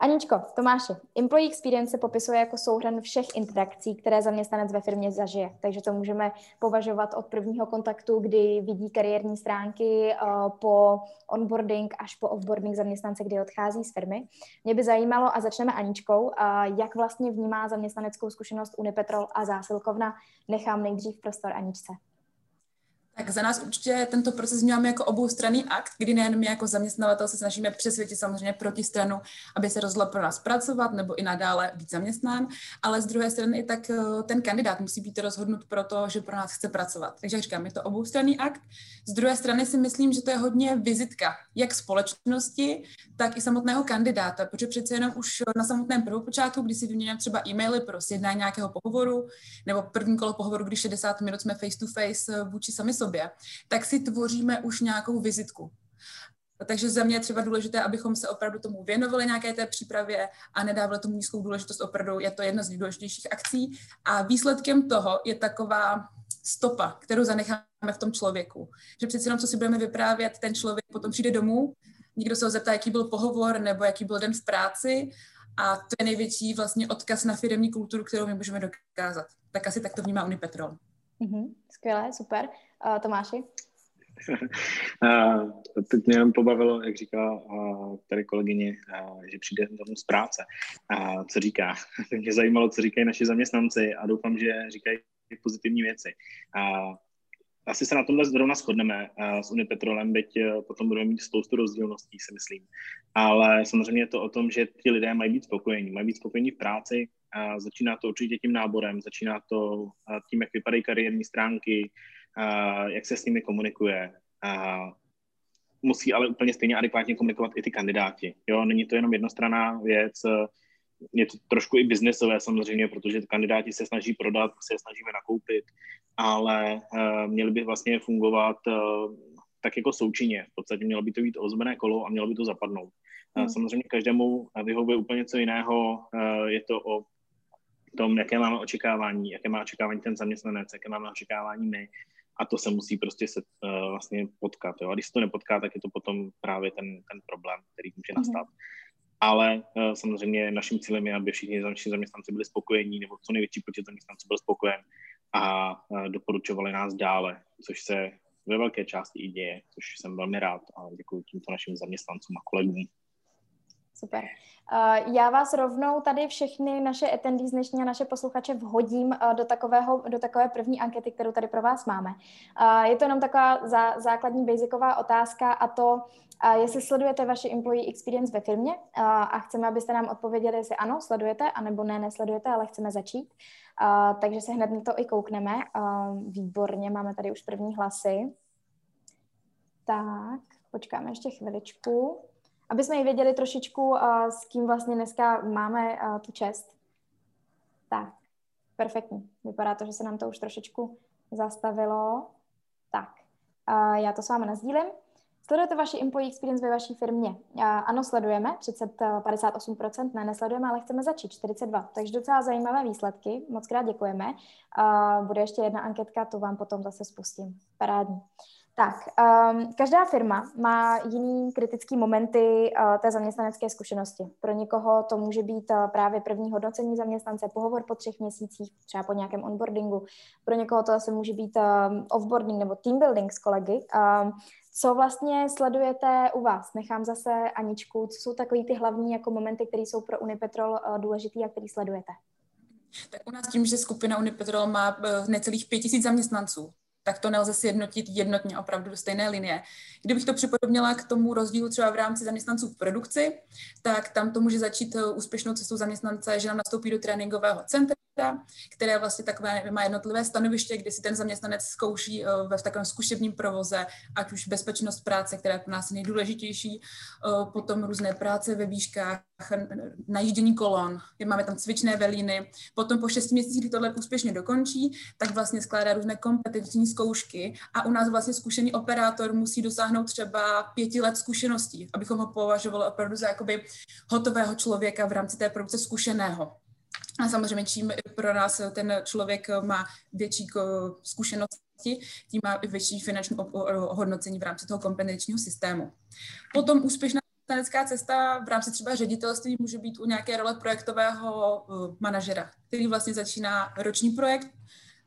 Aničko, Tomáši, employee experience se popisuje jako souhrn všech interakcí, které zaměstnanec ve firmě zažije. Takže to můžeme považovat od prvního kontaktu, kdy vidí kariérní stránky, eh, po onboarding až po offboarding zaměstnance, kdy odchází z firmy. Mě by zajímalo, a začneme Aničkou, jak vlastně vnímá zaměstnaneckou zkušenost Unipetrol a zásilkovna. Nechám nejdřív prostor Aničce. Tak za nás určitě tento proces vnímáme jako oboustranný akt, kdy nejen my jako zaměstnavatel se snažíme přesvědčit samozřejmě proti stranu, aby se rozhodla pro nás pracovat nebo i nadále být zaměstnán, ale z druhé strany i tak eh, ten kandidát musí být rozhodnut pro to, že pro nás chce pracovat. Takže jak říkám, je to oboustranný akt. Z druhé strany si myslím, že to je hodně vizitka jak společnosti, tak i samotného kandidáta, protože přece jenom už na samotném prvopočátku, kdy si vyměňujeme třeba e-maily pro sjednání nějakého pohovoru, nebo první kolo pohovoru, když 60 minut jsme face to face eh, vůči sami sobě, sobě, tak si tvoříme už nějakou vizitku. Takže za mě je třeba důležité, abychom se opravdu tomu věnovali nějaké té přípravě a nedávali tomu nízkou důležitost. Opravdu je to jedna z nejdůležitějších akcí. A výsledkem toho je taková stopa, kterou zanecháme v tom člověku. Že přeci jenom, co si budeme vyprávět, ten člověk potom přijde domů, někdo se ho zeptá, jaký byl pohovor nebo jaký byl den v práci a to je největší vlastně odkaz na firmní kulturu, kterou my můžeme dokázat. Tak asi tak to vnímá Unipetrol. Mm-hmm, skvělé, super. Uh, Tomáši? uh, teď mě jen pobavilo, jak říká uh, tady kolegyně, uh, že přijde domů z práce. Co říká? mě zajímalo, co říkají naši zaměstnanci a doufám, že říkají pozitivní věci. Asi se na tomhle zrovna shodneme uh, s Unipetrolem, byť uh, potom budeme mít spoustu rozdílností, si myslím. Ale samozřejmě je to o tom, že ti lidé mají být spokojení. Mají být spokojení v práci, uh, začíná to určitě tím náborem, začíná to uh, tím, jak vypadají kariérní stránky, jak se s nimi komunikuje. Musí ale úplně stejně adekvátně komunikovat i ty kandidáti. Jo, není to jenom jednostranná věc, je to trošku i biznesové samozřejmě, protože kandidáti se snaží prodat, se snažíme nakoupit, ale uh, měli by vlastně fungovat uh, tak jako součině. V podstatě mělo by to být ozbené kolo a mělo by to zapadnout. Hmm. Uh, samozřejmě každému vyhovuje úplně něco jiného. Je to o tom, jaké máme očekávání, jaké má očekávání ten zaměstnanec, jaké máme očekávání my a to se musí prostě se uh, vlastně potkat. Jo? A když se to nepotká, tak je to potom právě ten, ten problém, který může nastat. Mm-hmm. Ale uh, samozřejmě naším cílem je, aby všichni naši zaměstnanci byli spokojení, nebo co největší počet zaměstnanců byl spokojen a uh, doporučovali nás dále, což se ve velké části i děje, což jsem velmi rád a děkuji tímto našim zaměstnancům a kolegům. Super. Uh, já vás rovnou tady všechny naše attendees dnešní a naše posluchače vhodím uh, do, takového, do takové první ankety, kterou tady pro vás máme. Uh, je to jenom taková zá, základní basicová otázka a to, jestli sledujete vaši employee experience ve firmě a chceme, abyste nám odpověděli, jestli ano, sledujete, anebo ne, nesledujete, ale chceme začít. Takže se hned na to i koukneme. Výborně, máme tady už první hlasy. Tak, počkáme ještě chviličku aby jsme i věděli trošičku, uh, s kým vlastně dneska máme uh, tu čest. Tak, perfektní. Vypadá to, že se nám to už trošičku zastavilo. Tak, uh, já to s vámi nazdílím. Sledujete vaši employee experience ve vaší firmě? Ano, sledujeme, 30, 58%, ne, nesledujeme, ale chceme začít, 42%. Takže docela zajímavé výsledky, moc krát děkujeme. Bude ještě jedna anketka, tu vám potom zase spustím. Parádní. Tak, um, každá firma má jiný kritický momenty uh, té zaměstnanecké zkušenosti. Pro někoho to může být uh, právě první hodnocení zaměstnance, pohovor po třech měsících, třeba po nějakém onboardingu. Pro někoho to asi může být um, offboarding nebo team building s kolegy. Um, co vlastně sledujete u vás? Nechám zase Aničku, co jsou takový ty hlavní jako momenty, které jsou pro Unipetrol uh, důležitý a který sledujete? Tak u nás tím, že skupina Unipetrol má necelých pět tisíc zaměstnanců, tak to nelze sjednotit jednotně opravdu do stejné linie. Kdybych to připodobnila k tomu rozdílu třeba v rámci zaměstnanců v produkci, tak tam to může začít eh, úspěšnou cestou zaměstnance, že nám nastoupí do tréninkového centra, které vlastně takové má jednotlivé stanoviště, kde si ten zaměstnanec zkouší eh, ve v takovém zkušebním provoze, ať už bezpečnost práce, která je pro nás nejdůležitější, eh, potom různé práce ve výškách, najíždění kolon, máme tam cvičné velíny, potom po šesti měsících, kdy tohle úspěšně dokončí, tak vlastně skládá různé kompetenční zkoušky a u nás vlastně zkušený operátor musí dosáhnout třeba pěti let zkušeností, abychom ho považovali opravdu za jakoby hotového člověka v rámci té produkce zkušeného. A samozřejmě, čím pro nás ten člověk má větší zkušenosti, tím má i větší finanční hodnocení v rámci toho kompetenčního systému. Potom úspěšná zaměstnanecká cesta v rámci třeba ředitelství může být u nějaké role projektového uh, manažera, který vlastně začíná roční projekt,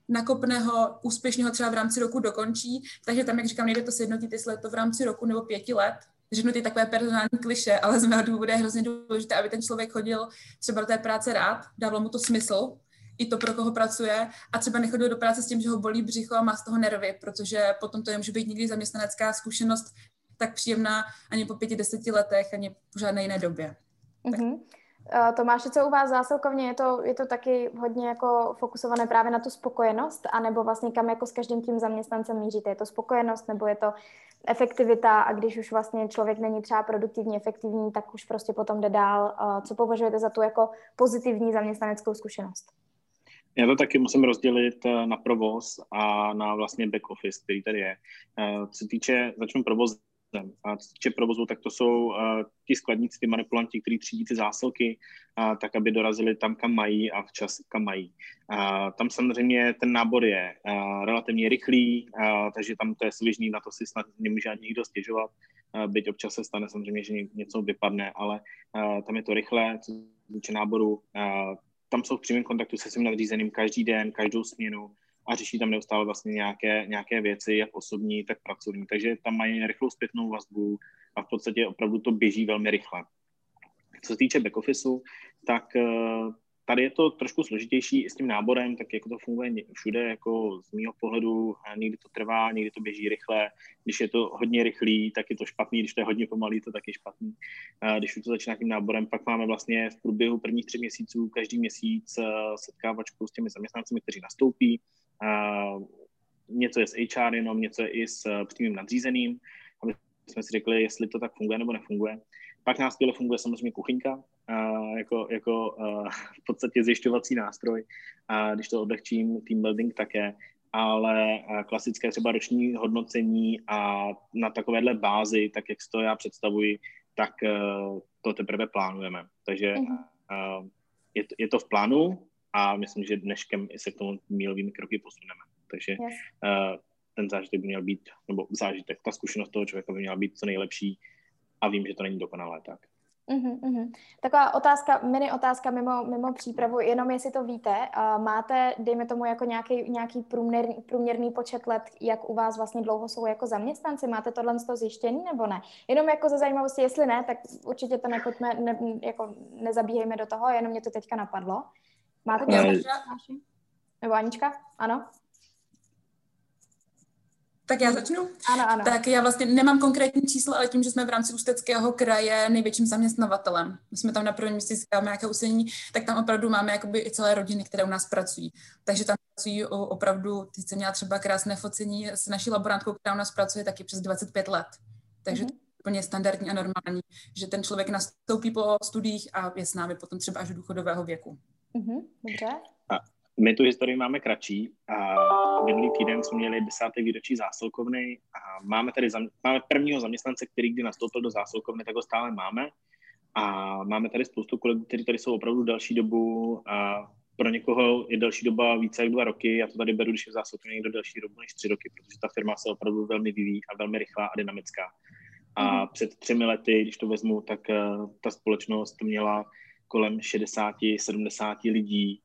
nakopne ho, úspěšně ho třeba v rámci roku dokončí, takže tam, jak říkám, nejde to sjednotit, jestli je to v rámci roku nebo pěti let, řeknu ty takové personální kliše, ale z mého důvodu je hrozně důležité, aby ten člověk chodil třeba do té práce rád, dávalo mu to smysl, i to, pro koho pracuje a třeba nechodil do práce s tím, že ho bolí břicho a má z toho nervy, protože potom to nemůže být nikdy zaměstnanecká zkušenost tak příjemná ani po pěti, deseti letech, ani po žádné jiné době. Mm-hmm. Tomáši, co u vás zásilkovně, je to, je to taky hodně jako fokusované právě na tu spokojenost, anebo vlastně kam jako s každým tím zaměstnancem míříte? Je to spokojenost, nebo je to efektivita a když už vlastně člověk není třeba produktivní, efektivní, tak už prostě potom jde dál. Co považujete za tu jako pozitivní zaměstnaneckou zkušenost? Já to taky musím rozdělit eh, na provoz a na vlastně back office, který tady je. Co se týče, začnu provoz a co týče provozu, tak to jsou uh, ti skladníci, ty manipulanti, kteří třídí ty zásilky, uh, tak aby dorazili tam, kam mají a včas, kam mají. Uh, tam samozřejmě ten nábor je uh, relativně rychlý, uh, takže tam to je svěžný, na to si snad nemůže ani nikdo stěžovat. Uh, byť občas se stane samozřejmě, že něco vypadne, ale uh, tam je to rychlé, co se týče náboru. Uh, tam jsou v přímém kontaktu se svým nadřízeným každý den, každou směnu a řeší tam neustále vlastně nějaké, nějaké věci, jak osobní, tak pracovní. Takže tam mají rychlou zpětnou vazbu a v podstatě opravdu to běží velmi rychle. Co se týče back officeu, tak eh, tady je to trošku složitější i s tím náborem, tak jako to funguje všude, jako z mého pohledu, někdy to trvá, někdy to běží rychle, když je to hodně rychlý, tak je to špatný, když to je hodně pomalý, to taky špatný. Když už to začíná tím náborem, pak máme vlastně v průběhu prvních tři měsíců každý měsíc eh, setkávačku s těmi zaměstnanci, kteří nastoupí, něco je s HR jenom, něco je i s eh, přímým nadřízeným, aby jsme si řekli, jestli to tak funguje nebo nefunguje. Pak nás skvěle funguje samozřejmě kuchyňka, jako, jako v podstatě zjišťovací nástroj, a když to odlehčím, team building také, ale klasické třeba roční hodnocení a na takovéhle bázi, tak jak si to já představuji, tak to teprve plánujeme. Takže mm-hmm. je, to, je to v plánu, a myslím, že dneškem se k tomu mílovými kroky posuneme. Takže yes. uh, ten zážitek by měl být, nebo zážitek, ta zkušenost toho člověka by měla být co nejlepší a vím, že to není dokonalé tak. Uh-huh, uh-huh. Taková otázka, mini otázka mimo, mimo přípravu, jenom jestli to víte, uh, máte, dejme tomu, jako nějaký, nějaký průměrný, průměrný počet let, jak u vás vlastně dlouho jsou jako zaměstnanci, máte tohle z toho zjištění nebo ne? Jenom jako ze zajímavosti, jestli ne, tak určitě to nepojďme, ne, jako nezabíhejme do toho, jenom mě to teďka napadlo. Máte něco? Nebo Anička? Ano? Tak já začnu? Ano, ano. Tak já vlastně nemám konkrétní číslo, ale tím, že jsme v rámci Ústeckého kraje největším zaměstnavatelem, my jsme tam na prvním místě získáváme nějaké usení, tak tam opravdu máme jakoby i celé rodiny, které u nás pracují. Takže tam pracují opravdu, teď jsem měla třeba krásné focení s naší laborantkou, která u nás pracuje taky přes 25 let. Takže mm-hmm. to je úplně standardní a normální, že ten člověk nastoupí po studiích a je s námi potom třeba až do důchodového věku. Mm-hmm, dobře. A my tu historii máme kratší a minulý týden jsme měli desátý výročí zásilkovny a máme tady zam, máme prvního zaměstnance, který kdy nastoupil do zásilkovny, tak ho stále máme. A máme tady spoustu kolegů, kteří tady jsou opravdu další dobu a pro někoho je další doba více jak dva roky. Já to tady beru, když je v zásilkovně někdo další dobu než tři roky, protože ta firma se opravdu velmi vyvíjí a velmi rychlá a dynamická. A mm. před třemi lety, když to vezmu, tak uh, ta společnost měla kolem 60-70 lidí,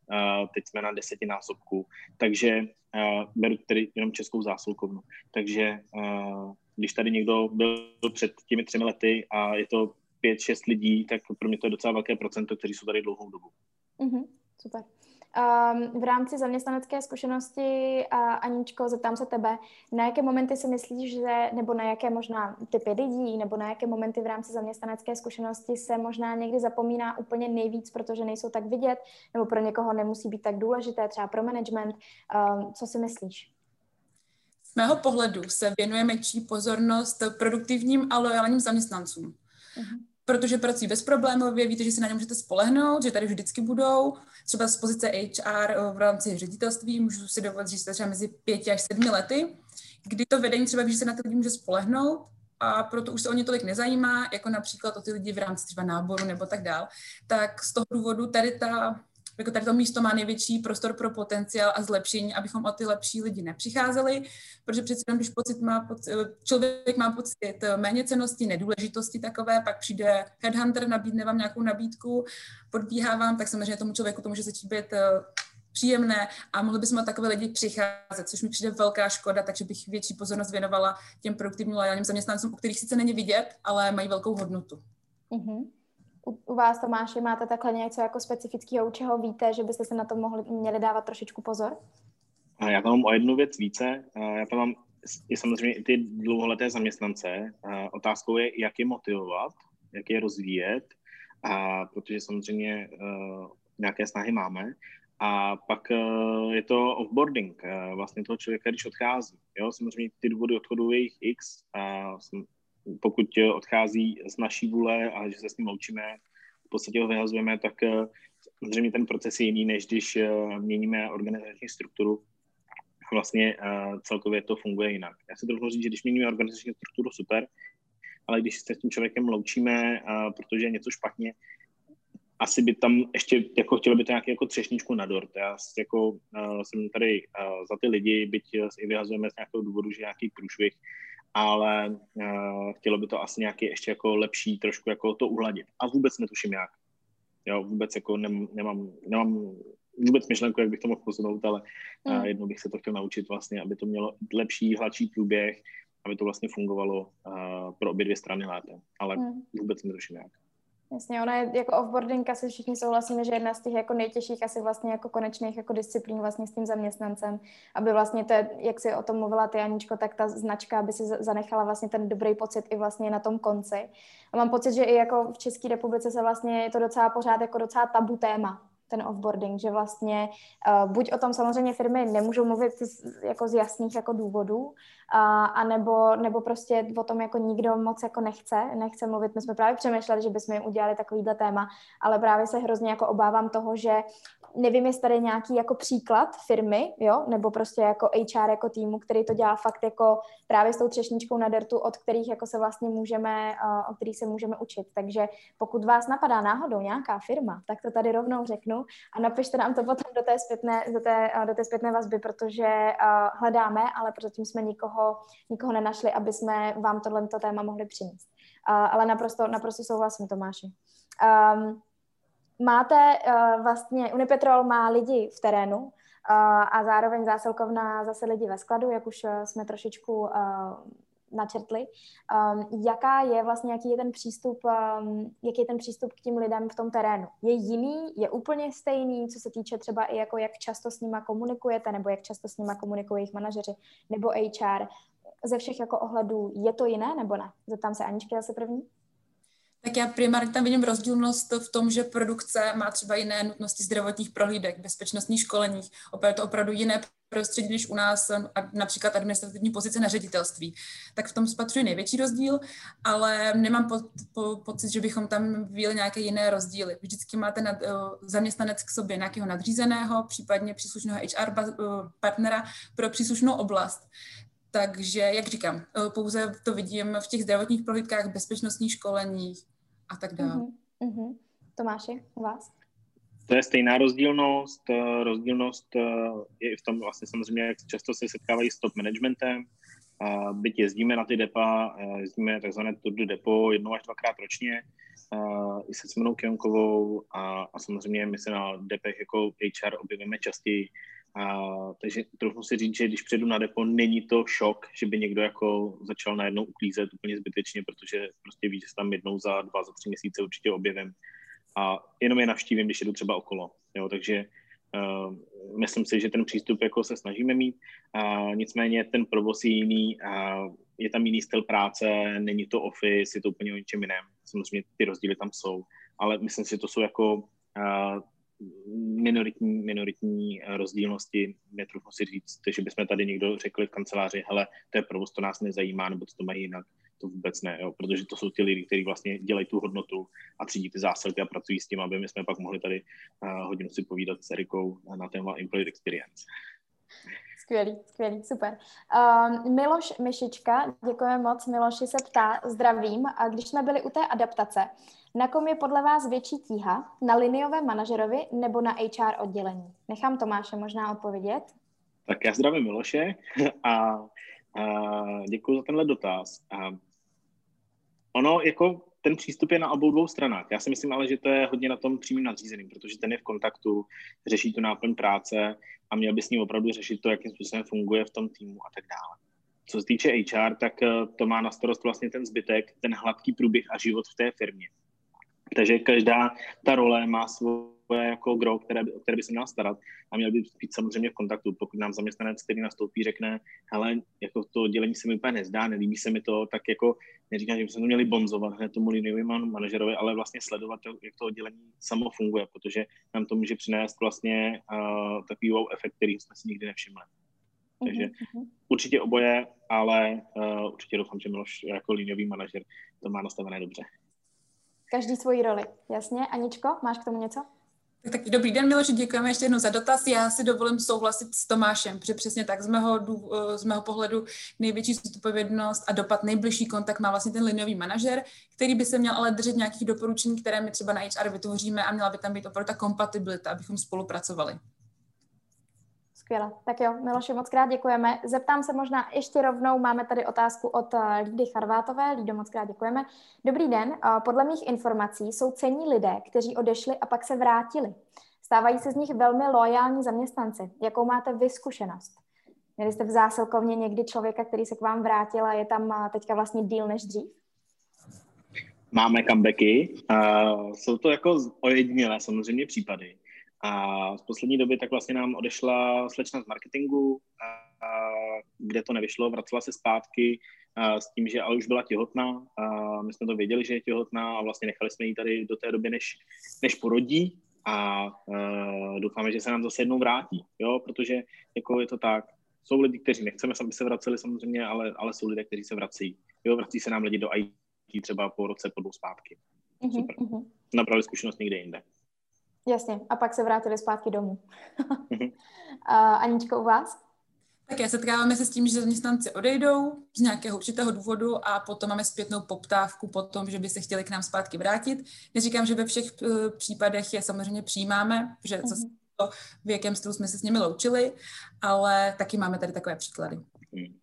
teď jsme na desetinásobku, takže beru tedy jenom českou zásilkovnu. Takže když tady někdo byl před těmi třemi lety a je to 5-6 lidí, tak pro mě to je docela velké procento, kteří jsou tady dlouhou dobu. Mm-hmm, super. Um, v rámci zaměstnanecké zkušenosti, uh, Aničko, zeptám se tebe, na jaké momenty si myslíš, že, nebo na jaké možná typy lidí, nebo na jaké momenty v rámci zaměstnanecké zkušenosti se možná někdy zapomíná úplně nejvíc, protože nejsou tak vidět, nebo pro někoho nemusí být tak důležité, třeba pro management. Um, co si myslíš? Z mého pohledu se věnujeme čí pozornost produktivním a lojálním zaměstnancům. Uh-huh protože pracují bezproblémově, víte, že se na ně můžete spolehnout, že tady vždycky budou. Třeba z pozice HR eh, v rámci ředitelství můžu si dovolit říct třeba mezi pěti až sedmi lety, kdy to vedení třeba ví, že se na ty lidi může spolehnout a proto už se o ně tolik nezajímá, jako například o ty lidi v rámci třeba náboru nebo tak dál. Tak z toho důvodu tady ta jako tady to místo má největší prostor pro potenciál a zlepšení, abychom o ty lepší lidi nepřicházeli, protože přece jenom, když pocit má pocit, člověk má pocit méně cenosti, nedůležitosti takové, pak přijde headhunter, nabídne vám nějakou nabídku, podbíhá vám, tak samozřejmě tomu člověku to může začít být eh, příjemné a mohli bychom takové lidi přicházet, což mi přijde velká škoda, takže bych větší pozornost věnovala těm produktivním lojálním zaměstnancům, u kterých sice není vidět, ale mají velkou hodnotu. Uh-huh. U, u vás, Tomáši, máte takhle něco jako specifického, u čeho víte, že byste se na to mohli, měli dávat trošičku pozor? Já tam mám o jednu věc více. Já tam mám je samozřejmě i ty dlouholeté zaměstnance. Otázkou je, jak je motivovat, jak je rozvíjet, a protože samozřejmě uh, nějaké snahy máme. A pak uh, je to offboarding uh, vlastně toho člověka, když odchází. Jo? Samozřejmě ty důvody odchodu je jich x. A pokud odchází z naší vůle a že se s ním loučíme, v podstatě ho vyhazujeme, tak uh, samozřejmě ten proces je jiný, než když uh, měníme organizační strukturu. Vlastně uh, celkově to funguje jinak. Já si trochu říct, že když měníme organizační strukturu, super, ale když se s tím člověkem loučíme, uh, protože je něco špatně, asi by tam ještě jako chtělo by to nějaký jako třešničku na dort. Já jako, uh, jsem tady uh, za ty lidi, byť i vyhazujeme z nějakého důvodu, že nějaký průšvih, ale uh, chtělo by to asi nějaký ještě jako lepší trošku jako to uhladit. A vůbec netuším jak. Jo, vůbec jako nem, nemám, nemám vůbec myšlenku, jak bych to mohl posunout, ale uh, jednou bych se to chtěl naučit vlastně, aby to mělo lepší, hladší průběh, aby to vlastně fungovalo uh, pro obě dvě strany lépe. Ale mm. vůbec netuším jak. Jasně, ona je jako offboarding, asi všichni souhlasíme, že jedna z těch jako nejtěžších asi vlastně jako konečných jako disciplín vlastně s tím zaměstnancem, aby vlastně to, jak si o tom mluvila ty Aničko, tak ta značka, aby si zanechala vlastně ten dobrý pocit i vlastně na tom konci. A mám pocit, že i jako v České republice se vlastně je to docela pořád jako docela tabu téma, ten offboarding, že vlastně uh, buď o tom samozřejmě firmy nemůžou mluvit z, jako z jasných jako důvodů, a, a nebo, nebo prostě o tom jako nikdo moc jako nechce, nechce mluvit. My jsme právě přemýšleli, že bychom jim udělali takovýhle téma, ale právě se hrozně jako obávám toho, že nevím, jestli tady nějaký jako příklad firmy, jo, nebo prostě jako HR jako týmu, který to dělá fakt jako právě s tou třešničkou na dertu, od kterých jako se vlastně můžeme, uh, od kterých se můžeme učit. Takže pokud vás napadá náhodou nějaká firma, tak to tady rovnou řeknu a napište nám to potom do té zpětné, do té, uh, do té zpětné vazby, protože uh, hledáme, ale prozatím jsme nikoho, nikoho nenašli, aby jsme vám tohle téma mohli přinést. Ale naprosto, naprosto souhlasím, Tomáši. Um, máte uh, vlastně, Unipetrol má lidi v terénu uh, a zároveň zásilkovna zase lidi ve skladu, jak už uh, jsme trošičku uh, načrtli. Um, jaká je vlastně, jaký je ten přístup, um, jaký je ten přístup k tím lidem v tom terénu? Je jiný, je úplně stejný, co se týče třeba i jako jak často s nima komunikujete, nebo jak často s nima komunikují jejich manažeři, nebo HR? Ze všech jako ohledů je to jiné, nebo ne? Zeptám se Aničky zase první tak já primárně tam vidím rozdílnost v tom, že produkce má třeba jiné nutnosti zdravotních prohlídek, bezpečnostních školení, opět to opravdu jiné prostředí, než u nás například administrativní pozice na ředitelství. Tak v tom spatřuji největší rozdíl, ale nemám po, po, pocit, že bychom tam viděli nějaké jiné rozdíly. Vždycky máte nad, uh, zaměstnanec k sobě nějakého nadřízeného, případně příslušného HR uh, partnera pro příslušnou oblast. Takže, jak říkám, uh, pouze to vidím v těch zdravotních prohlídkách, bezpečnostních školeních, a tak dále. Uh-huh, uh-huh. Tomáši, u vás? To je stejná rozdílnost. Eh, rozdílnost eh, je i v tom vlastně samozřejmě, jak často se setkávají s top managementem. Byť jezdíme na ty depa, eh, jezdíme takzvané tour de depo jednou až dvakrát ročně, i se Simonou Kionkovou a, a samozřejmě my se na depech jako HR objevíme častěji, a, takže trochu si říct, že když přijedu na depo, není to šok, že by někdo jako začal najednou uklízet úplně zbytečně, protože prostě ví, že se tam jednou za dva, za tři měsíce určitě objevím a jenom je navštívím, když jedu třeba okolo. Jo, takže uh, myslím si, že ten přístup jako se snažíme mít, uh, nicméně ten provoz je jiný, uh, je tam jiný styl práce, není to office, je to úplně o něčem jiném. Samozřejmě ty rozdíly tam jsou, ale myslím si, že to jsou jako uh, minoritní, minoritní rozdílnosti. Netrochu si říct, že bychom tady někdo řekli v kanceláři, hele, to je provoz, to nás nezajímá, nebo to, to mají jinak. To vůbec ne, jo, protože to jsou ti lidi, kteří vlastně dělají tu hodnotu a třídí ty zásilky a pracují s tím, aby my jsme pak mohli tady uh, hodinu si povídat s Erikou na téma Employee Experience. Skvělý, skvělý, super. Um, Miloš Myšička, děkujeme moc. Miloši se ptá, zdravím. A když jsme byli u té adaptace, Na kom je podle vás větší tíha? Na liniovém manažerovi nebo na HR oddělení? Nechám Tomáše možná odpovědět. Tak já zdravím Miloše a, a děkuji za tenhle dotaz. A ono jako ten přístup je na obou dvou stranách. Já si myslím ale, že to je hodně na tom přímým nadřízeným, protože ten je v kontaktu, řeší tu náplň práce a měl by s ním opravdu řešit to, jakým způsobem funguje v tom týmu a tak dále. Co se týče HR, tak eh, to má na starost vlastně ten zbytek, ten hladký průběh a život v té firmě. Takže každá ta role má svou jako gro, které, o které by se měla starat a měl by být samozřejmě v kontaktu. Pokud nám zaměstnanec, který nastoupí, řekne, hele, jako to dělení se mi úplně nezdá, nelíbí se mi to, tak jako neříkám, že bychom to měli bonzovat hned tomu liniovému manažerovi, ale vlastně sledovat, jak to oddělení samo funguje, protože nám to může přinést vlastně uh, takový wow efekt, který jsme si nikdy nevšimli. Takže uh-huh. určitě oboje, ale uh, určitě doufám, že Miloš jako líniový manažer to má nastavené dobře. Každý svoji roli, jasně. Aničko, máš k tomu něco? Tak dobrý den, Miloši, děkujeme ještě jednou za dotaz. Já si dovolím souhlasit s Tomášem, protože přesně tak z mého, z mého pohledu největší zodpovědnost a dopad nejbližší kontakt má vlastně ten linový manažer, který by se měl ale držet nějakých doporučení, které my třeba na HR vytvoříme a měla by tam být opravdu ta kompatibilita, abychom spolupracovali. Skvěle. Tak jo, Miloši, moc krát děkujeme. Zeptám se možná ještě rovnou, máme tady otázku od eh, Lídy Charvátové. Lído, moc krát děkujeme. Dobrý den, eh, podle mých informací jsou cení lidé, kteří odešli a pak se vrátili. Stávají se z nich velmi loajální zaměstnanci. Jakou máte vy zkušenost? Měli jste v zásilkovně někdy člověka, který se k vám vrátil a je tam eh, teďka vlastně díl než dřív? Máme comebacky. Uh, jsou to jako ojedinělé samozřejmě případy. A z poslední doby tak vlastně nám odešla slečna z marketingu, a, kde to nevyšlo, vracela se zpátky a, s tím, že ale už byla těhotná. A my jsme to věděli, že je těhotná a vlastně nechali jsme ji tady do té doby, než, než porodí a, a doufáme, že se nám zase jednou vrátí, jo, protože jako je to tak, jsou lidi, kteří nechceme, aby se vraceli samozřejmě, ale, ale jsou lidé, kteří se vrací. Jo, vrací se nám lidi do IT třeba po roce, po dvou zpátky. Mhm, Super. Mm-hmm. Nabrali zkušenost někde jinde. Jasně, a pak se vrátili zpátky domů. a Aničko, u vás? Tak já setkáváme se s tím, že zaměstnanci odejdou z nějakého určitého důvodu a potom máme zpětnou poptávku po tom, že by se chtěli k nám zpátky vrátit. Neříkám, že ve všech uh, případech je samozřejmě přijímáme, že uh-huh. to, v jakém stylu jsme se s nimi loučili, ale taky máme tady takové příklady. Hmm.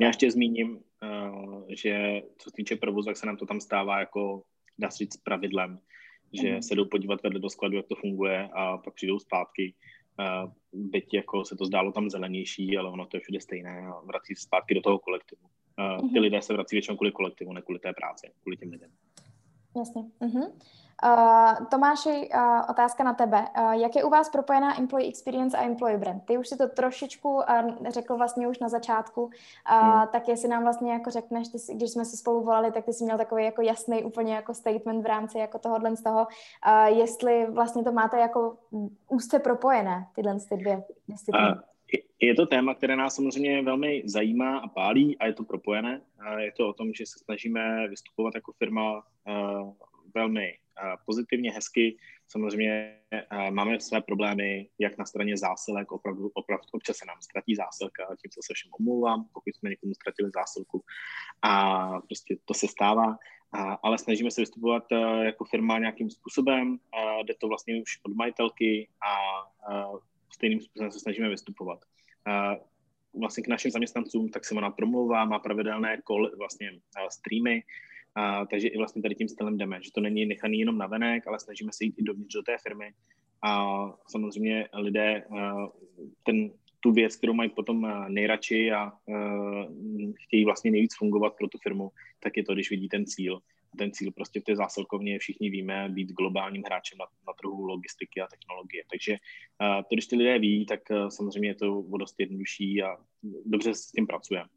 Já ještě zmíním, uh, že co se týče provozu, tak se nám to tam stává jako, dá se říct, pravidlem že mm. se jdou podívat vedle do skladu, jak to funguje a pak přijdou zpátky. Byť jako se to zdálo tam zelenější, ale ono to je všude stejné a vrací se zpátky do toho kolektivu. Ty lidé se vrací většinou kvůli kolektivu, ne kvůli té práci, kvůli těm lidem. Jasně. Uh-huh. Uh, Tomáši, uh, otázka na tebe. Uh, jak je u vás propojená employee experience a employee brand? Ty už si to trošičku uh, řekl vlastně už na začátku, uh, hmm. tak jestli nám vlastně jako řekneš, ty, když jsme se spolu volali, tak ty jsi měl takový jako jasný úplně jako statement v rámci jako tohohle z toho, uh, jestli vlastně to máte jako úzce propojené, tyhle ty dvě disciplíny. Uh. Je to téma, které nás samozřejmě velmi zajímá a pálí a je to propojené. Je to o tom, že se snažíme vystupovat jako firma velmi pozitivně, hezky. Samozřejmě máme své problémy, jak na straně zásilek, opravdu, opravdu občas se nám ztratí zásilka, tím se všem omlouvám, pokud jsme někomu ztratili zásilku. A prostě to se stává, ale snažíme se vystupovat jako firma nějakým způsobem, jde to vlastně už od majitelky a, stejným způsobem se snažíme vystupovat. Vlastně k našim zaměstnancům, tak se ona promlouvá, má pravidelné kol, vlastně streamy, a, takže i vlastně tady tím stylem jdeme, že to není nechaný jenom na venek, ale snažíme se jít i dovnitř do té firmy. A samozřejmě lidé ten, tu věc, kterou mají potom nejradši a chtějí vlastně nejvíc fungovat pro tu firmu, tak je to, když vidí ten cíl. A ten cíl prostě v té zásilkovně všichni víme být globálním hráčem na, na trhu logistiky a technologie. Takže to, když ty lidé ví, tak samozřejmě je to dost jednodušší a dobře s tím pracujeme.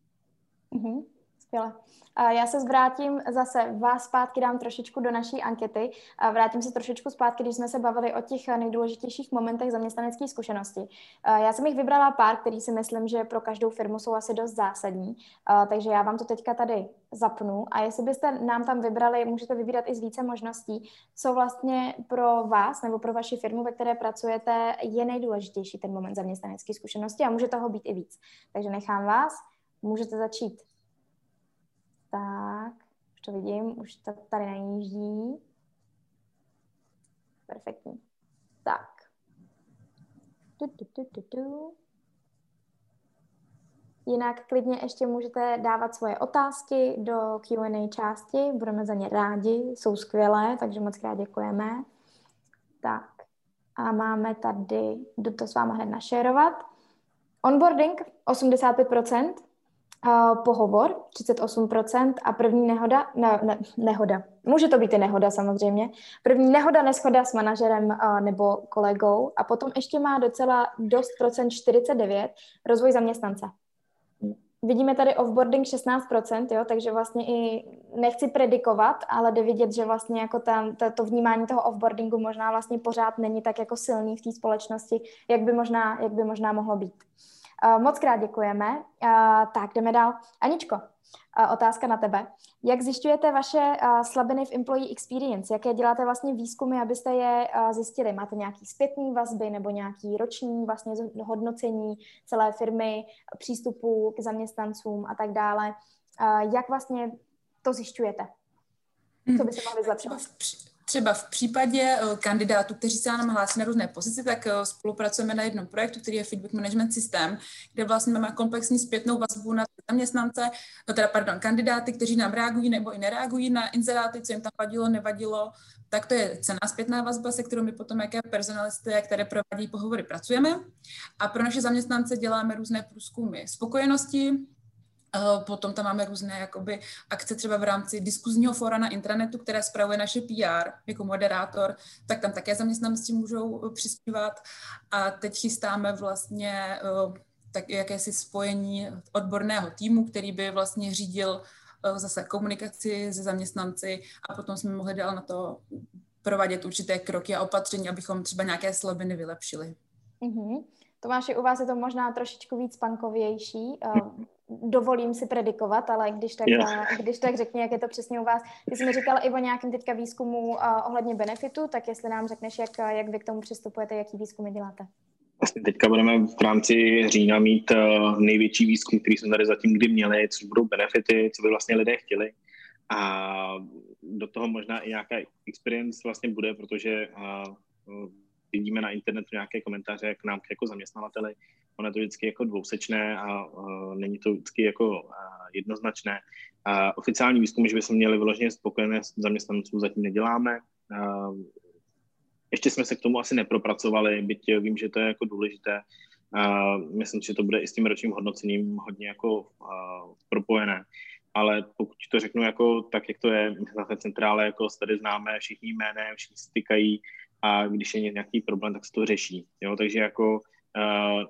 Mm-hmm. Skvěle. Já se zvrátím zase, vás zpátky dám trošičku do naší ankety. Vrátím se trošičku zpátky, když jsme se bavili o těch nejdůležitějších momentech zaměstnanecké zkušenosti. Já jsem jich vybrala pár, který si myslím, že pro každou firmu jsou asi dost zásadní, takže já vám to teďka tady zapnu a jestli byste nám tam vybrali, můžete vybírat i z více možností, co vlastně pro vás nebo pro vaši firmu, ve které pracujete, je nejdůležitější ten moment zaměstnanecké zkušenosti a může toho být i víc. Takže nechám vás, můžete začít tak, už to vidím, už to tady najíždí. perfektní. Tak. Tu, tu, tu, tu, tu. Jinak klidně ještě můžete dávat svoje otázky do Q&A části, budeme za ně rádi, jsou skvělé, takže moc krát děkujeme. Tak a máme tady, jdu to s váma hned našerovat. Onboarding 85%, uh, pohovor 38% a první nehoda, ne, ne, nehoda, může to být i nehoda samozřejmě, první nehoda, neschoda s manažerem uh, nebo kolegou. A potom ještě má docela dost procent 49 rozvoj zaměstnance. Vidíme tady offboarding 16%, jo, takže vlastně i nechci predikovat, ale jde vidět, že vlastně jako tam, to, to vnímání toho offboardingu možná vlastně pořád není tak jako silný v té společnosti, jak by možná, jak by možná mohlo být. Uh, moc krát děkujeme. Uh, tak, jdeme dál. Aničko, otázka na tebe. Jak zjišťujete vaše slabiny v employee experience? Jaké děláte vlastně výzkumy, abyste je zjistili? Máte nějaký zpětný vazby nebo nějaký roční vlastně hodnocení celé firmy, přístupu k zaměstnancům a tak dále? Jak vlastně to zjišťujete? Co by se mohli zlepšovat? Třeba v případě eh, kandidátů, kteří se nám hlásí na různé pozice, tak eh, spolupracujeme na jednom projektu, který je Feedback Management System, kde vlastně máme komplexní zpětnou vazbu na zaměstnance, no teda pardon, kandidáty, kteří nám reagují nebo i nereagují na inzeráty, co jim tam vadilo, nevadilo, tak to je cená zpětná vazba, se kterou my potom jaké personalisty, které provádí pohovory, pracujeme. A pro naše zaměstnance děláme různé průzkumy spokojenosti, Eh, potom tam máme různé jakoby, akce třeba v rámci diskuzního fora na intranetu, které spravuje naše PR jako moderátor, tak tam také zaměstnanci můžou eh, přispívat. A teď chystáme vlastně eh, tak jakési spojení odborného týmu, který by vlastně řídil zase komunikaci se zaměstnanci a potom jsme mohli dál na to provádět určité kroky a opatření, abychom třeba nějaké slabiny vylepšili. Mm-hmm. Tomáši, u vás je to možná trošičku víc pankovější. Uh, dovolím si predikovat, ale když tak, yeah. když tak řekni, jak je to přesně u vás. Ty jsi mi říkal i o nějakém teďka výzkumu uh, ohledně benefitu, tak jestli nám řekneš, jak, jak vy k tomu přistupujete, jaký výzkumy děláte. Vlastně teďka budeme v rámci října mít největší výzkum, který jsme tady zatím kdy měli, což budou benefity, co by vlastně lidé chtěli. A do toho možná i nějaká experience vlastně bude, protože vidíme na internetu nějaké komentáře k nám jako zaměstnavateli. Ono je to vždycky jako dvousečné a uh, není to vždycky jako uh, jednoznačné. Uh, oficiální výzkum, že bychom měli vyloženě spokojené zaměstnanců, zatím neděláme. Uh, ještě jsme se k tomu asi nepropracovali, byť vím, že to je jako důležité. Uh, myslím, že to bude i s tím ročním hodnocením hodně jako uh, propojené. Ale pokud to řeknu jako tak, jak to je, na té centrále jako tady známe všichni jménem, všichni stykají, a když je nějaký problém, tak se to řeší. Jo? Takže jako uh,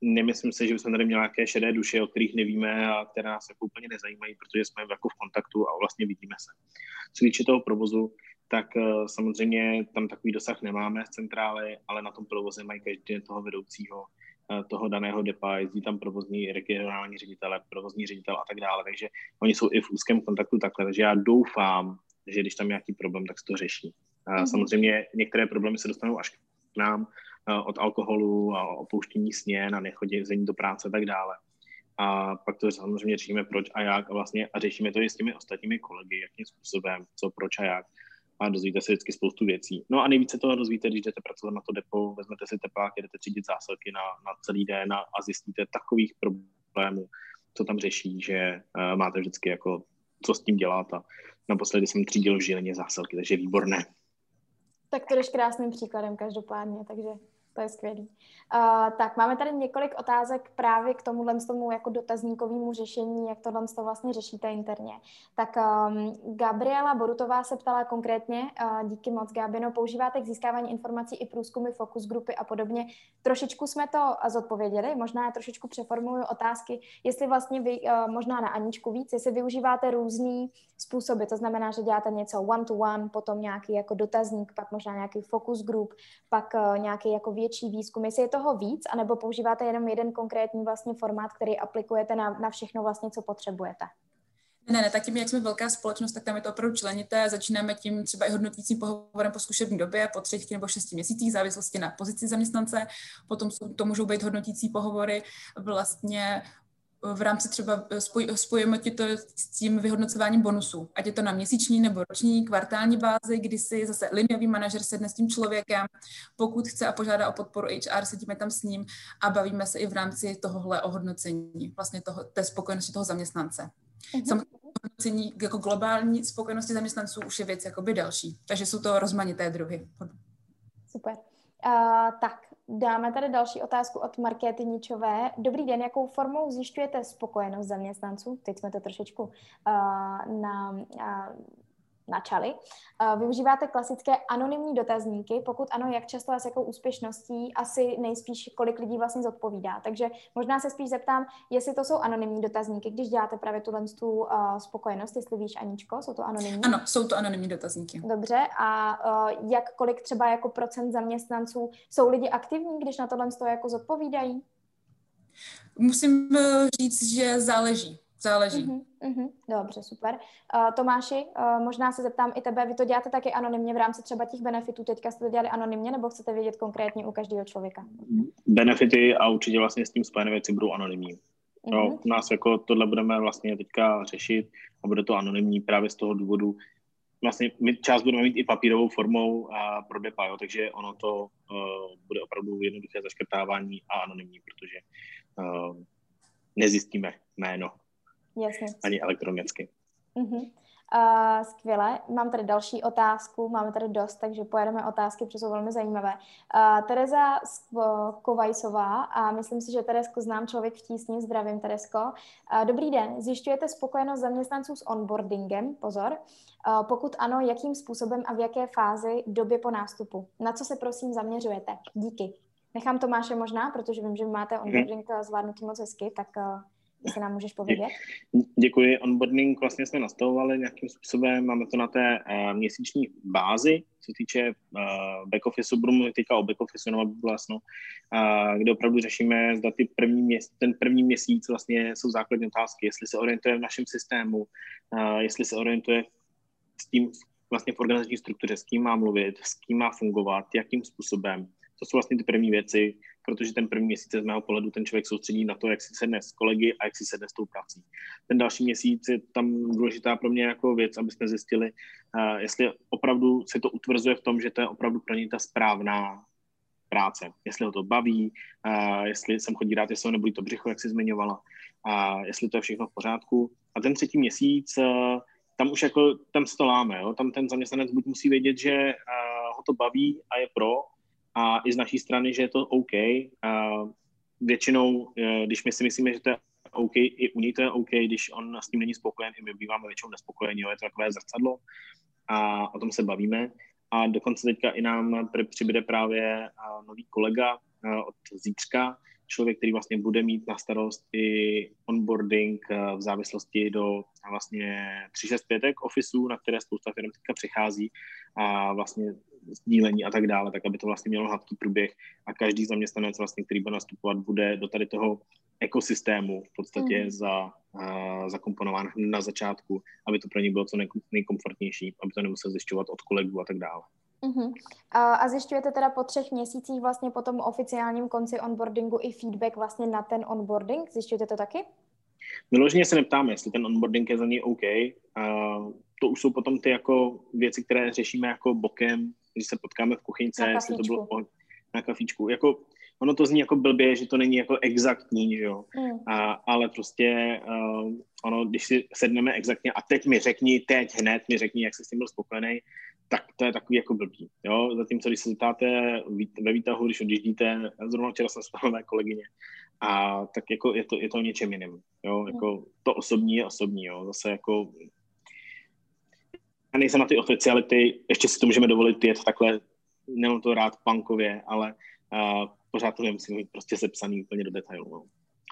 nemyslím si, že bychom tady měli nějaké šedé duše, o kterých nevíme a které nás jako úplně nezajímají, protože jsme jako v kontaktu a vlastně vidíme se. Co týče toho provozu, tak uh, samozřejmě tam takový dosah nemáme z centrály, ale na tom provoze mají každý den toho vedoucího, uh, toho daného depa, jezdí tam provozní regionální ředitele, provozní ředitel a tak dále, takže oni jsou i v úzkém kontaktu takhle, takže já doufám, že když tam nějaký problém, tak se to řeší. Mm-hmm. Samozřejmě některé problémy se dostanou až k nám od alkoholu a opouštění sněn a nechodění do práce a tak dále. A pak to samozřejmě řešíme proč a jak a vlastně a řešíme to i s těmi ostatními kolegy, jakým způsobem, co, proč a jak. A dozvíte se vždycky spoustu věcí. No a nejvíce toho dozvíte, když jdete pracovat na to depo, vezmete si teplák, jdete třídit zásilky na, na celý den a, a zjistíte takových problémů, co tam řeší, že uh, máte vždycky jako co s tím dělat a naposledy jsem třídil v Žilině zásilky, takže výborné. Tak to jdeš krásným příkladem každopádně, takže to je skvělý. Uh, tak máme tady několik otázek právě k tomuhle tomu jako dotazníkovému řešení, jak tohle to vlastně řešíte interně. Tak um, Gabriela Borutová se ptala konkrétně, uh, díky moc Gabino, používáte k získávání informací i průzkumy, fokus grupy a podobně. Trošičku jsme to zodpověděli, možná já trošičku přeformuluju otázky, jestli vlastně vy, uh, možná na Aničku víc, jestli využíváte různý způsoby, to znamená, že děláte něco one-to-one, potom nějaký jako dotazník, pak možná nějaký focus group, pak uh, nějaký jako větší výzkum, jestli je toho víc, anebo používáte jenom jeden konkrétní vlastně formát, který aplikujete na, na všechno vlastně, co potřebujete? Ne, ne, tak tím, jak jsme velká společnost, tak tam je to opravdu členité. Začínáme tím třeba i hodnotícím pohovorem po zkušební době, po třech nebo šesti měsících, závislosti na pozici zaměstnance. Potom jsou, to můžou být hodnotící pohovory vlastně v rámci třeba spoj, spojíme ti to s tím vyhodnocováním bonusů, ať je to na měsíční nebo roční, kvartální bázi, kdy si zase liniový manažer sedne s tím člověkem, pokud chce a požádá o podporu HR, sedíme tam s ním a bavíme se i v rámci tohohle ohodnocení, vlastně toho, té spokojenosti toho zaměstnance. Mm-hmm. Samozřejmě hodnocení jako globální spokojenosti zaměstnanců už je věc jakoby další, takže jsou to rozmanité druhy. Super. Uh, tak, dáme tady další otázku od Markéty Ničové. Dobrý den, jakou formou zjišťujete spokojenost zaměstnanců? Teď jsme to trošičku uh, na, uh, načali. Využíváte klasické anonymní dotazníky? Pokud ano, jak často a s jakou úspěšností? Asi nejspíš, kolik lidí vlastně zodpovídá. Takže možná se spíš zeptám, jestli to jsou anonymní dotazníky, když děláte právě tuhle tu uh, spokojenost, jestli víš, Aničko, jsou to anonymní? Ano, jsou to anonymní dotazníky. Dobře, a uh, jak kolik třeba jako procent zaměstnanců jsou lidi aktivní, když na tohle jako zodpovídají? Musím říct, že záleží záleží. Uh-huh, uh-huh. Dobře, super. Uh, Tomáši, uh, možná se zeptám i tebe, vy to děláte taky anonymně v rámci třeba těch benefitů, teďka jste to dělali anonymně, nebo chcete vědět konkrétně u každého člověka? Benefity a určitě vlastně s tím spojené věci budou anonymní. Uh-huh. No, u nás jako tohle budeme vlastně teďka řešit a bude to anonymní právě z toho důvodu, vlastně my část budeme mít i papírovou formou a pro DEPA, jo, takže ono to uh, bude opravdu jednoduché zaškrtávání a anonymní, protože uh, nezjistíme jméno Jasně. ani elektronicky. Uh-huh. Uh, skvěle. Mám tady další otázku, máme tady dost, takže pojedeme otázky, protože jsou velmi zajímavé. Uh, Tereza Kovajsová, a myslím si, že Teresko znám člověk v tísni, zdravím Teresko. Uh, dobrý den, zjišťujete spokojenost zaměstnanců s onboardingem, pozor. Uh, pokud ano, jakým způsobem a v jaké fázi době po nástupu? Na co se prosím zaměřujete? Díky. Nechám Tomáše možná, protože vím, že máte mhm. onboarding zvládnutý moc hezky, tak uh, jestli nám můžeš povědět. Děkuji. Onboarding vlastně jsme nastavovali nějakým způsobem. Máme to na té uh, měsíční bázi, co týče uh, back office, budu mluvit teďka o back office, aby bylo jasno, uh, kde opravdu řešíme, zda ty první měsíc, ten první měsíc vlastně jsou základní otázky, jestli se orientuje v našem systému, uh, jestli se orientuje s tím vlastně v organizační struktuře, s kým má mluvit, s kým má fungovat, jakým způsobem. To jsou vlastně ty první věci, protože ten první měsíc z mého pohledu ten člověk soustředí na to, jak si sedne s kolegy a jak si sedne s tou prací. Ten další měsíc je tam důležitá pro mě jako věc, aby jsme zjistili, uh, jestli opravdu se to utvrzuje v tom, že to je opravdu pro něj ta správná práce. Jestli ho to baví, uh, jestli jsem chodí rád, jestli ho nebolí to břicho, jak si zmiňovala, a jestli to je všechno v pořádku. A ten třetí měsíc, uh, tam už jako, tam se to láme, jo? tam ten zaměstnanec buď musí vědět, že ho to baví a je pro, a i z naší strany, že je to OK. A většinou, eh, když my si myslíme, že to je OK, i u ní to je OK, když on s tím není spokojen, i my býváme většinou nespokojení, jo, je to takové zrcadlo a o tom se bavíme. A dokonce teďka i nám přibude právě nový kolega od zítřka, člověk, který vlastně bude mít na starost i onboarding v závislosti do vlastně 365 officeů, na které spousta firm teďka přichází a vlastně sdílení a tak dále, tak aby to vlastně mělo hladký průběh a každý zaměstnanec, vlastně, který bude nastupovat, bude do tady toho ekosystému v podstatě mm. za, uh, zakomponován na začátku, aby to pro ně bylo co nej, nejkomfortnější, aby to nemusel zjišťovat od kolegů a tak dále. Uh-huh. A, a zjišťujete teda po třech měsících vlastně po tom oficiálním konci onboardingu i feedback vlastně na ten onboarding? Zjišťujete to taky? Vyloženě se neptáme, jestli ten onboarding je za něj OK. Uh, to už jsou potom ty jako věci, které řešíme jako bokem, když se potkáme v kuchyňce, jestli to bylo na kafičku. Jako, ono to zní jako blbě, že to není jako exaktní, že jo. Mm. A, ale prostě uh, ono, když si sedneme exaktně a teď mi řekni, teď hned mi řekni, jak jsi s tím byl spokojený, tak to je takový jako blbý. Jo? Zatímco, když se zeptáte ve výtahu, když odjíždíte, zrovna včera jsem spal mé kolegyně, a tak jako je to, je to něčem jiným. Jo? Jako to osobní je osobní. Jo? Zase jako já nejsem na ty oficiality, ještě si to můžeme dovolit jet takhle, nemám to rád punkově, ale uh, pořád to nemusím mít prostě sepsaný úplně do detailu. No.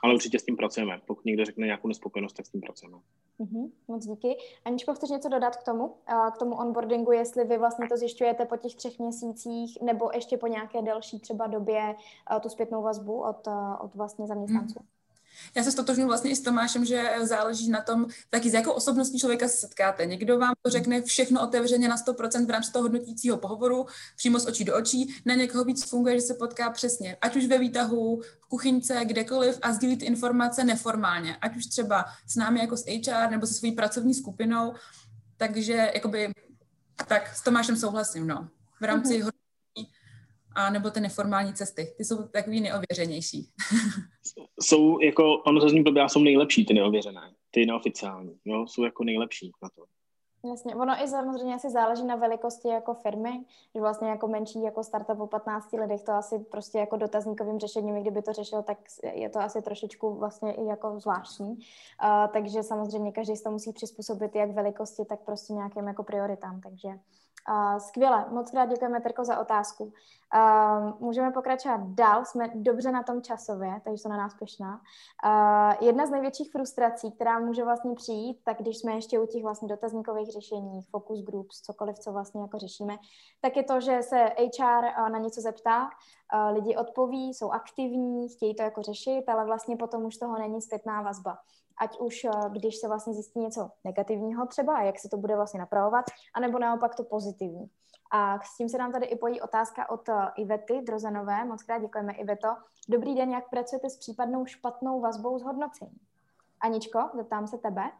Ale určitě s tím pracujeme. Pokud někdo řekne nějakou nespokojenost, tak s tím pracujeme. Mm-hmm, moc díky. Aničko, chceš něco dodat k tomu, k tomu onboardingu, jestli vy vlastně to zjišťujete po těch třech měsících nebo ještě po nějaké delší třeba době tu zpětnou vazbu od, od vlastně zaměstnanců? Mm. Já se stotožňuji vlastně i s Tomášem, že záleží na tom, taky s jakou osobností člověka se setkáte. Někdo vám to řekne všechno otevřeně na 100% v rámci toho hodnotícího pohovoru, přímo z očí do očí. Na někoho víc funguje, že se potká přesně, ať už ve výtahu, v kuchyňce, kdekoliv a sdílí ty informace neformálně, ať už třeba s námi jako s HR nebo se svojí pracovní skupinou. Takže jakoby, tak s Tomášem souhlasím, no. V rámci mm-hmm a nebo ty neformální cesty. Ty jsou takový neověřenější. jsou jako, ono se z ní jsou nejlepší ty neověřené, ty neoficiální, jo, jsou jako nejlepší na to. Jasně, ono i samozřejmě asi záleží na velikosti jako firmy, že vlastně jako menší jako startup o 15 lidech to asi prostě jako dotazníkovým řešením, kdyby to řešil, tak je to asi trošičku vlastně i jako zvláštní. Uh, takže samozřejmě každý se to musí přizpůsobit jak velikosti, tak prostě nějakým jako prioritám, takže Uh, skvěle, moc krát děkujeme, Terko, za otázku. Uh, můžeme pokračovat dál, jsme dobře na tom časově, takže jsou na nás pešná. Uh, jedna z největších frustrací, která může vlastně přijít, tak když jsme ještě u těch vlastně dotazníkových řešení, focus groups, cokoliv, co vlastně jako řešíme, tak je to, že se HR uh, na něco zeptá, uh, lidi odpoví, jsou aktivní, chtějí to jako řešit, ale vlastně potom už toho není zpětná vazba ať už eh, když se vlastně zjistí něco negativního třeba, jak se to bude vlastně napravovat, anebo naopak to pozitivní. A s tím se nám tady i pojí otázka od eh, Ivety Drozenové. Moc krát děkujeme, Iveto. Dobrý den, jak pracujete s případnou špatnou vazbou zhodnocení? Aničko, zeptám se tebe.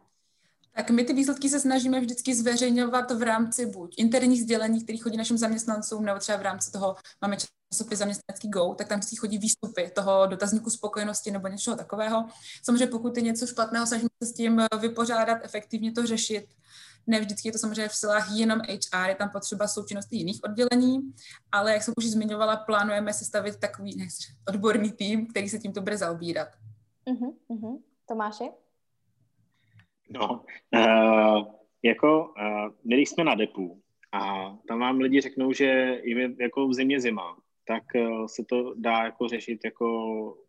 Tak my ty výsledky se snažíme vždycky zveřejňovat v rámci buď interních sdělení, které chodí našim zaměstnancům, nebo třeba v rámci toho máme časopis zaměstnanecký Go, tak tam si chodí výstupy toho dotazníku spokojenosti nebo něčeho takového. Samozřejmě pokud je něco špatného, snažíme se s tím vypořádat, efektivně to řešit. Ne vždycky je to samozřejmě v silách jenom HR, je tam potřeba součinnosti jiných oddělení, ale jak jsem už zmiňovala, plánujeme sestavit takový odborný tým, který se tímto bude zaobírat. Uh-huh, uh-huh. Tomáši? No, uh, jako uh, byli jsme na depu a tam vám lidi řeknou, že jim je jako v zimě zima, tak uh, se to dá jako řešit jako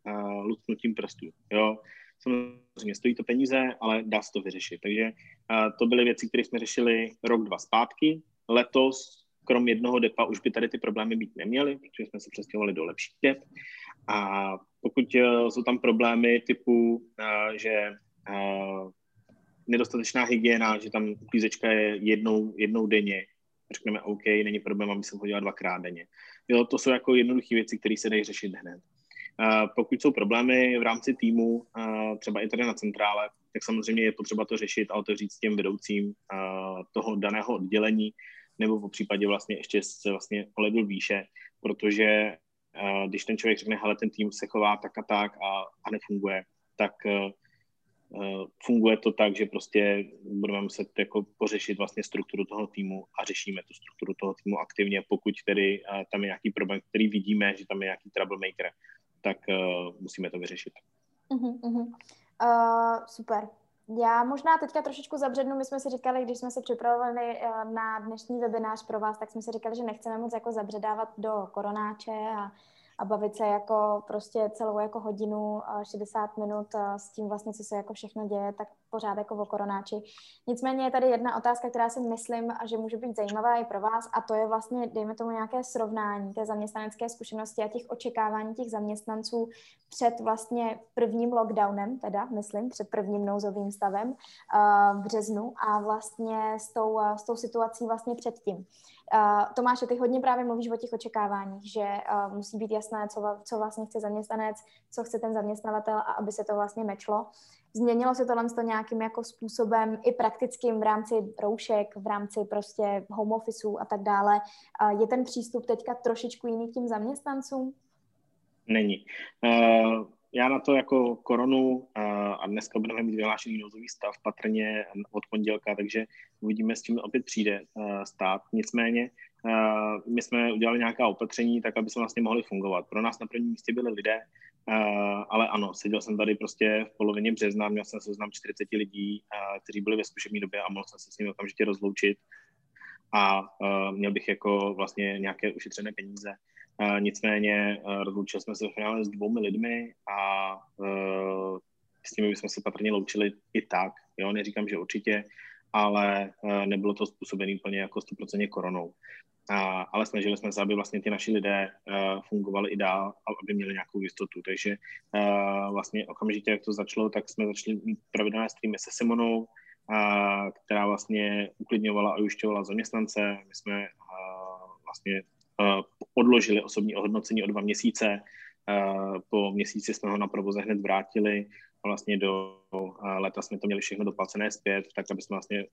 uh, lusknutím prstů, jo. Samozřejmě stojí to peníze, ale dá se to vyřešit. Takže uh, to byly věci, které jsme řešili rok, dva zpátky. Letos, krom jednoho depa, už by tady ty problémy být neměly, protože jsme se přestěhovali do lepších dep. A pokud uh, jsou tam problémy typu, uh, že nedostatečná hygiena, že tam uklízečka je jednou, jednou denně. Řekneme OK, není problém, aby se chodila dvakrát denně. Jo, to jsou jako jednoduché věci, které se dají řešit hned. Uh, pokud jsou problémy v rámci týmu, třeba i tady na centrále, tak samozřejmě je potřeba to řešit a otevřít s těm vedoucím toho daného oddělení, nebo po případě vlastně ještě se vlastně o výše, protože když ten člověk řekne, hele, ten tým se chová tak a tak a, a nefunguje, tak funguje to tak, že prostě budeme muset jako pořešit vlastně strukturu toho týmu a řešíme tu strukturu toho týmu aktivně, pokud tedy eh, tam je nějaký problém, který vidíme, že tam je nějaký troublemaker, tak uh, musíme to vyřešit. Uh-huh, uh-huh. Uh, super. Já možná teďka trošičku zabřednu, my jsme si říkali, když jsme se připravovali na dnešní webinář pro vás, tak jsme si říkali, že nechceme moc jako zabředávat do koronáče a a bavit se jako prostě celou jako hodinu, 60 minut s tím vlastně, co se jako všechno děje, tak pořád jako o koronáči. Nicméně je tady jedna otázka, která si myslím, že může být zajímavá i pro vás a to je vlastně, dejme tomu nějaké srovnání té zaměstnanecké zkušenosti a těch očekávání těch zaměstnanců před vlastně prvním lockdownem, teda myslím, před prvním nouzovým stavem v březnu a vlastně s tou, s tou situací vlastně předtím. Uh, Tomáše, ty hodně právě mluvíš o těch očekáváních, že uh, musí být jasné, co, co vlastně chce zaměstnanec, co chce ten zaměstnavatel a aby se to vlastně mečlo. Změnilo se tohle to nějakým jako způsobem i praktickým v rámci roušek, v rámci prostě home officeů a tak dále. Uh, je ten přístup teďka trošičku jiný k tím zaměstnancům? Není. Uh, já na to jako koronu a dneska budeme mít vyhlášený nouzový stav patrně od pondělka, takže uvidíme, s čím opět přijde stát. Nicméně my jsme udělali nějaká opatření, tak aby jsme vlastně mohli fungovat. Pro nás na prvním místě byli lidé, ale ano, seděl jsem tady prostě v polovině března, měl jsem seznam 40 lidí, kteří byli ve zkušební době a mohl jsem se s nimi okamžitě rozloučit a měl bych jako vlastně nějaké ušetřené peníze nicméně uh, rozloučili jsme se v finále s dvoumi lidmi a uh, s nimi bychom se patrně loučili i tak. Jo, neříkám, že určitě, ale uh, nebylo to způsobené úplně jako 100% koronou. a, ale snažili jsme se, aby vlastně ty naši lidé uh, fungovali i dál, aby měli nějakou jistotu. Takže uh, vlastně okamžitě, jak to začalo, tak jsme začali pravidelné streamy se Simonou, uh, která vlastně uklidňovala a ujišťovala zaměstnance. My jsme uh, vlastně odložili osobní ohodnocení o dva měsíce, uh, po měsíci jsme ho na provoze hned vrátili vlastně do leta jsme to měli všechno doplacené zpět, tak aby, jsme vlastně,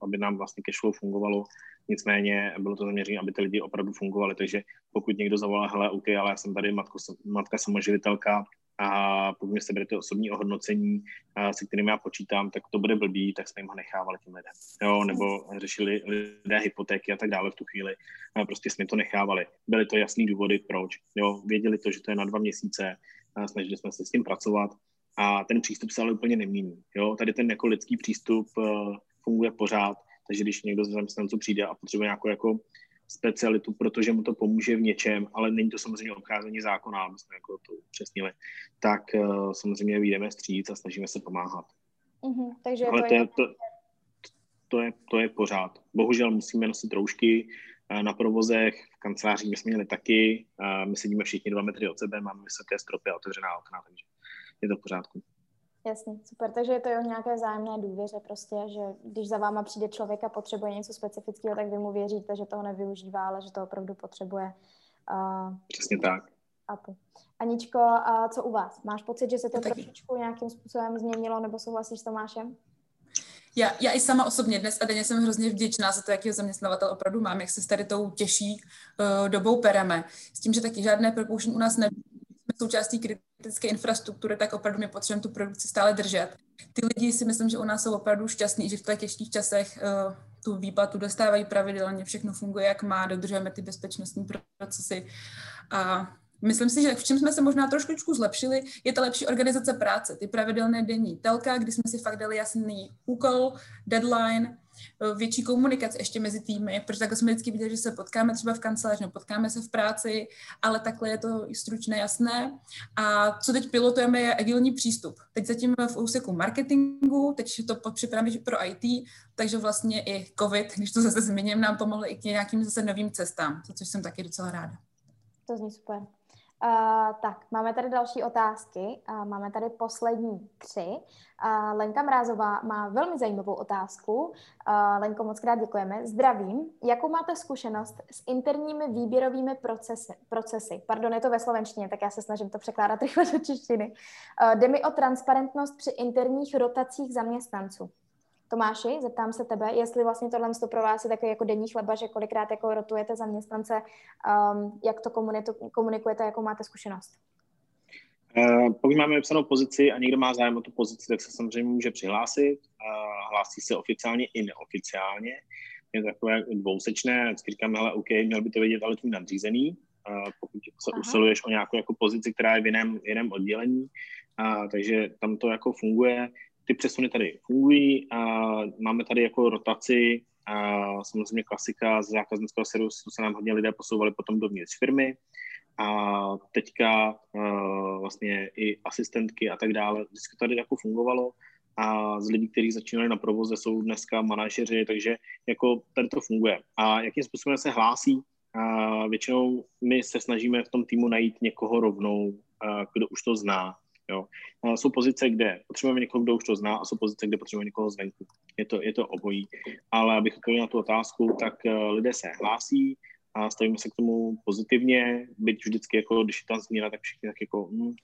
aby nám vlastně cashflow fungovalo. Nicméně bylo to zaměřené, aby ty lidi opravdu fungovali, takže pokud někdo zavolá, hele, OK, ale já jsem tady matko, matka samoživitelka, a pokud mi seberete osobní ohodnocení, se kterým já počítám, tak to bude blbý, tak jsme jim ho nechávali těm lidem. Jo, nebo řešili lidé hypotéky a tak dále v tu chvíli. Prostě jsme to nechávali. Byly to jasný důvody, proč. Jo, věděli to, že to je na dva měsíce, snažili jsme se s tím pracovat a ten přístup se ale úplně nemění. Jo? Tady ten jako lidský přístup uh, funguje pořád, takže když někdo z zaměstnanců přijde a potřebuje nějakou jako specialitu, protože mu to pomůže v něčem, ale není to samozřejmě obcházení zákona, aby jsme jako to upřesnili, tak uh, samozřejmě vyjdeme stříc a snažíme se pomáhat. Mm-hmm, takže ale to, je, to, to, je, to je pořád. Bohužel musíme nosit roušky uh, na provozech, v kancelářích my jsme měli taky, uh, my sedíme všichni dva metry od sebe, máme vysoké stropy a otevřená okna, takže je to v pořádku. Jasně, super. Takže je to o nějaké vzájemné důvěře prostě, že když za váma přijde člověk a potřebuje něco specifického, tak vy mu věříte, že toho nevyužívá, ale že to opravdu potřebuje. Uh, Přesně tak. Apu. Aničko, a co u vás? Máš pocit, že se to trošičku nějakým způsobem změnilo, nebo souhlasíš s Tomášem? Já, já i sama osobně dnes a denně jsem hrozně vděčná za to, jaký zaměstnavatel opravdu mám, jak se s tady tou těžší uh, dobou pereme. S tím, že taky žádné propouštění u nás nebylo součástí kritické infrastruktury, tak opravdu my potřebujeme tu produkci stále držet. Ty lidi si myslím, že u nás jsou opravdu šťastní, že v těch těžkých časech uh, tu výplatu dostávají pravidelně, všechno funguje, jak má, dodržujeme ty bezpečnostní procesy. A Myslím si, že v čem jsme se možná trošku zlepšili, je ta lepší organizace práce, ty pravidelné denní telka, kdy jsme si fakt dali jasný úkol, deadline, větší komunikace ještě mezi týmy, protože takhle jsme vždycky viděli, že se potkáme třeba v kanceláři, nebo potkáme se v práci, ale takhle je to stručné, jasné. A co teď pilotujeme, je agilní přístup. Teď zatím v úseku marketingu, teď to připravíme pro IT, takže vlastně i COVID, když to zase zmíním, nám pomohlo i k nějakým zase novým cestám, což jsem taky docela ráda. To zní super. Uh, tak, máme tady další otázky. Uh, máme tady poslední tři. Uh, Lenka Mrázová má velmi zajímavou otázku. Uh, Lenko, moc krát děkujeme. Zdravím. Jakou máte zkušenost s interními výběrovými procesy? procesy? Pardon, je to ve slovenštině, tak já se snažím to překládat rychle do češtiny. Uh, jde mi o transparentnost při interních rotacích zaměstnanců. Tomáši, zeptám se tebe, jestli vlastně tohle to pro vás je takový jako denní chleba, že kolikrát jako rotujete zaměstnance, um, jak to komunikujete, jakou máte zkušenost? Uh, pokud máme vypsanou pozici a někdo má zájem o tu pozici, tak se samozřejmě může přihlásit. Uh, hlásí se oficiálně i neoficiálně. Je to takové dvousečné, vždycky říkáme, hele, OK, měl by to vědět ale tvůj nadřízený, uh, pokud se Aha. usiluješ o nějakou jako pozici, která je v jiném, jiném oddělení. Uh, takže tam to jako funguje ty přesuny tady fungují a máme tady jako rotaci a samozřejmě klasika z zákaznického servisu se nám hodně lidé posouvali potom dovnitř firmy a teďka uh, vlastně i asistentky a tak dále. Vždycky tady jako fungovalo a z lidí, kteří začínali na provoze, jsou dneska manažeři, takže jako tady to funguje. A jakým způsobem se hlásí? A většinou my se snažíme v tom týmu najít někoho rovnou, kdo už to zná, Jo. Jsou pozice, kde potřebujeme někoho, kdo už to zná, a jsou pozice, kde potřebujeme někoho zvenku. Je to, je to obojí. Ale abych odpověděl na tu otázku, tak uh, lidé se hlásí a stavíme se k tomu pozitivně, byť vždycky, jako, když je tam změna, tak všichni tak jako, hm,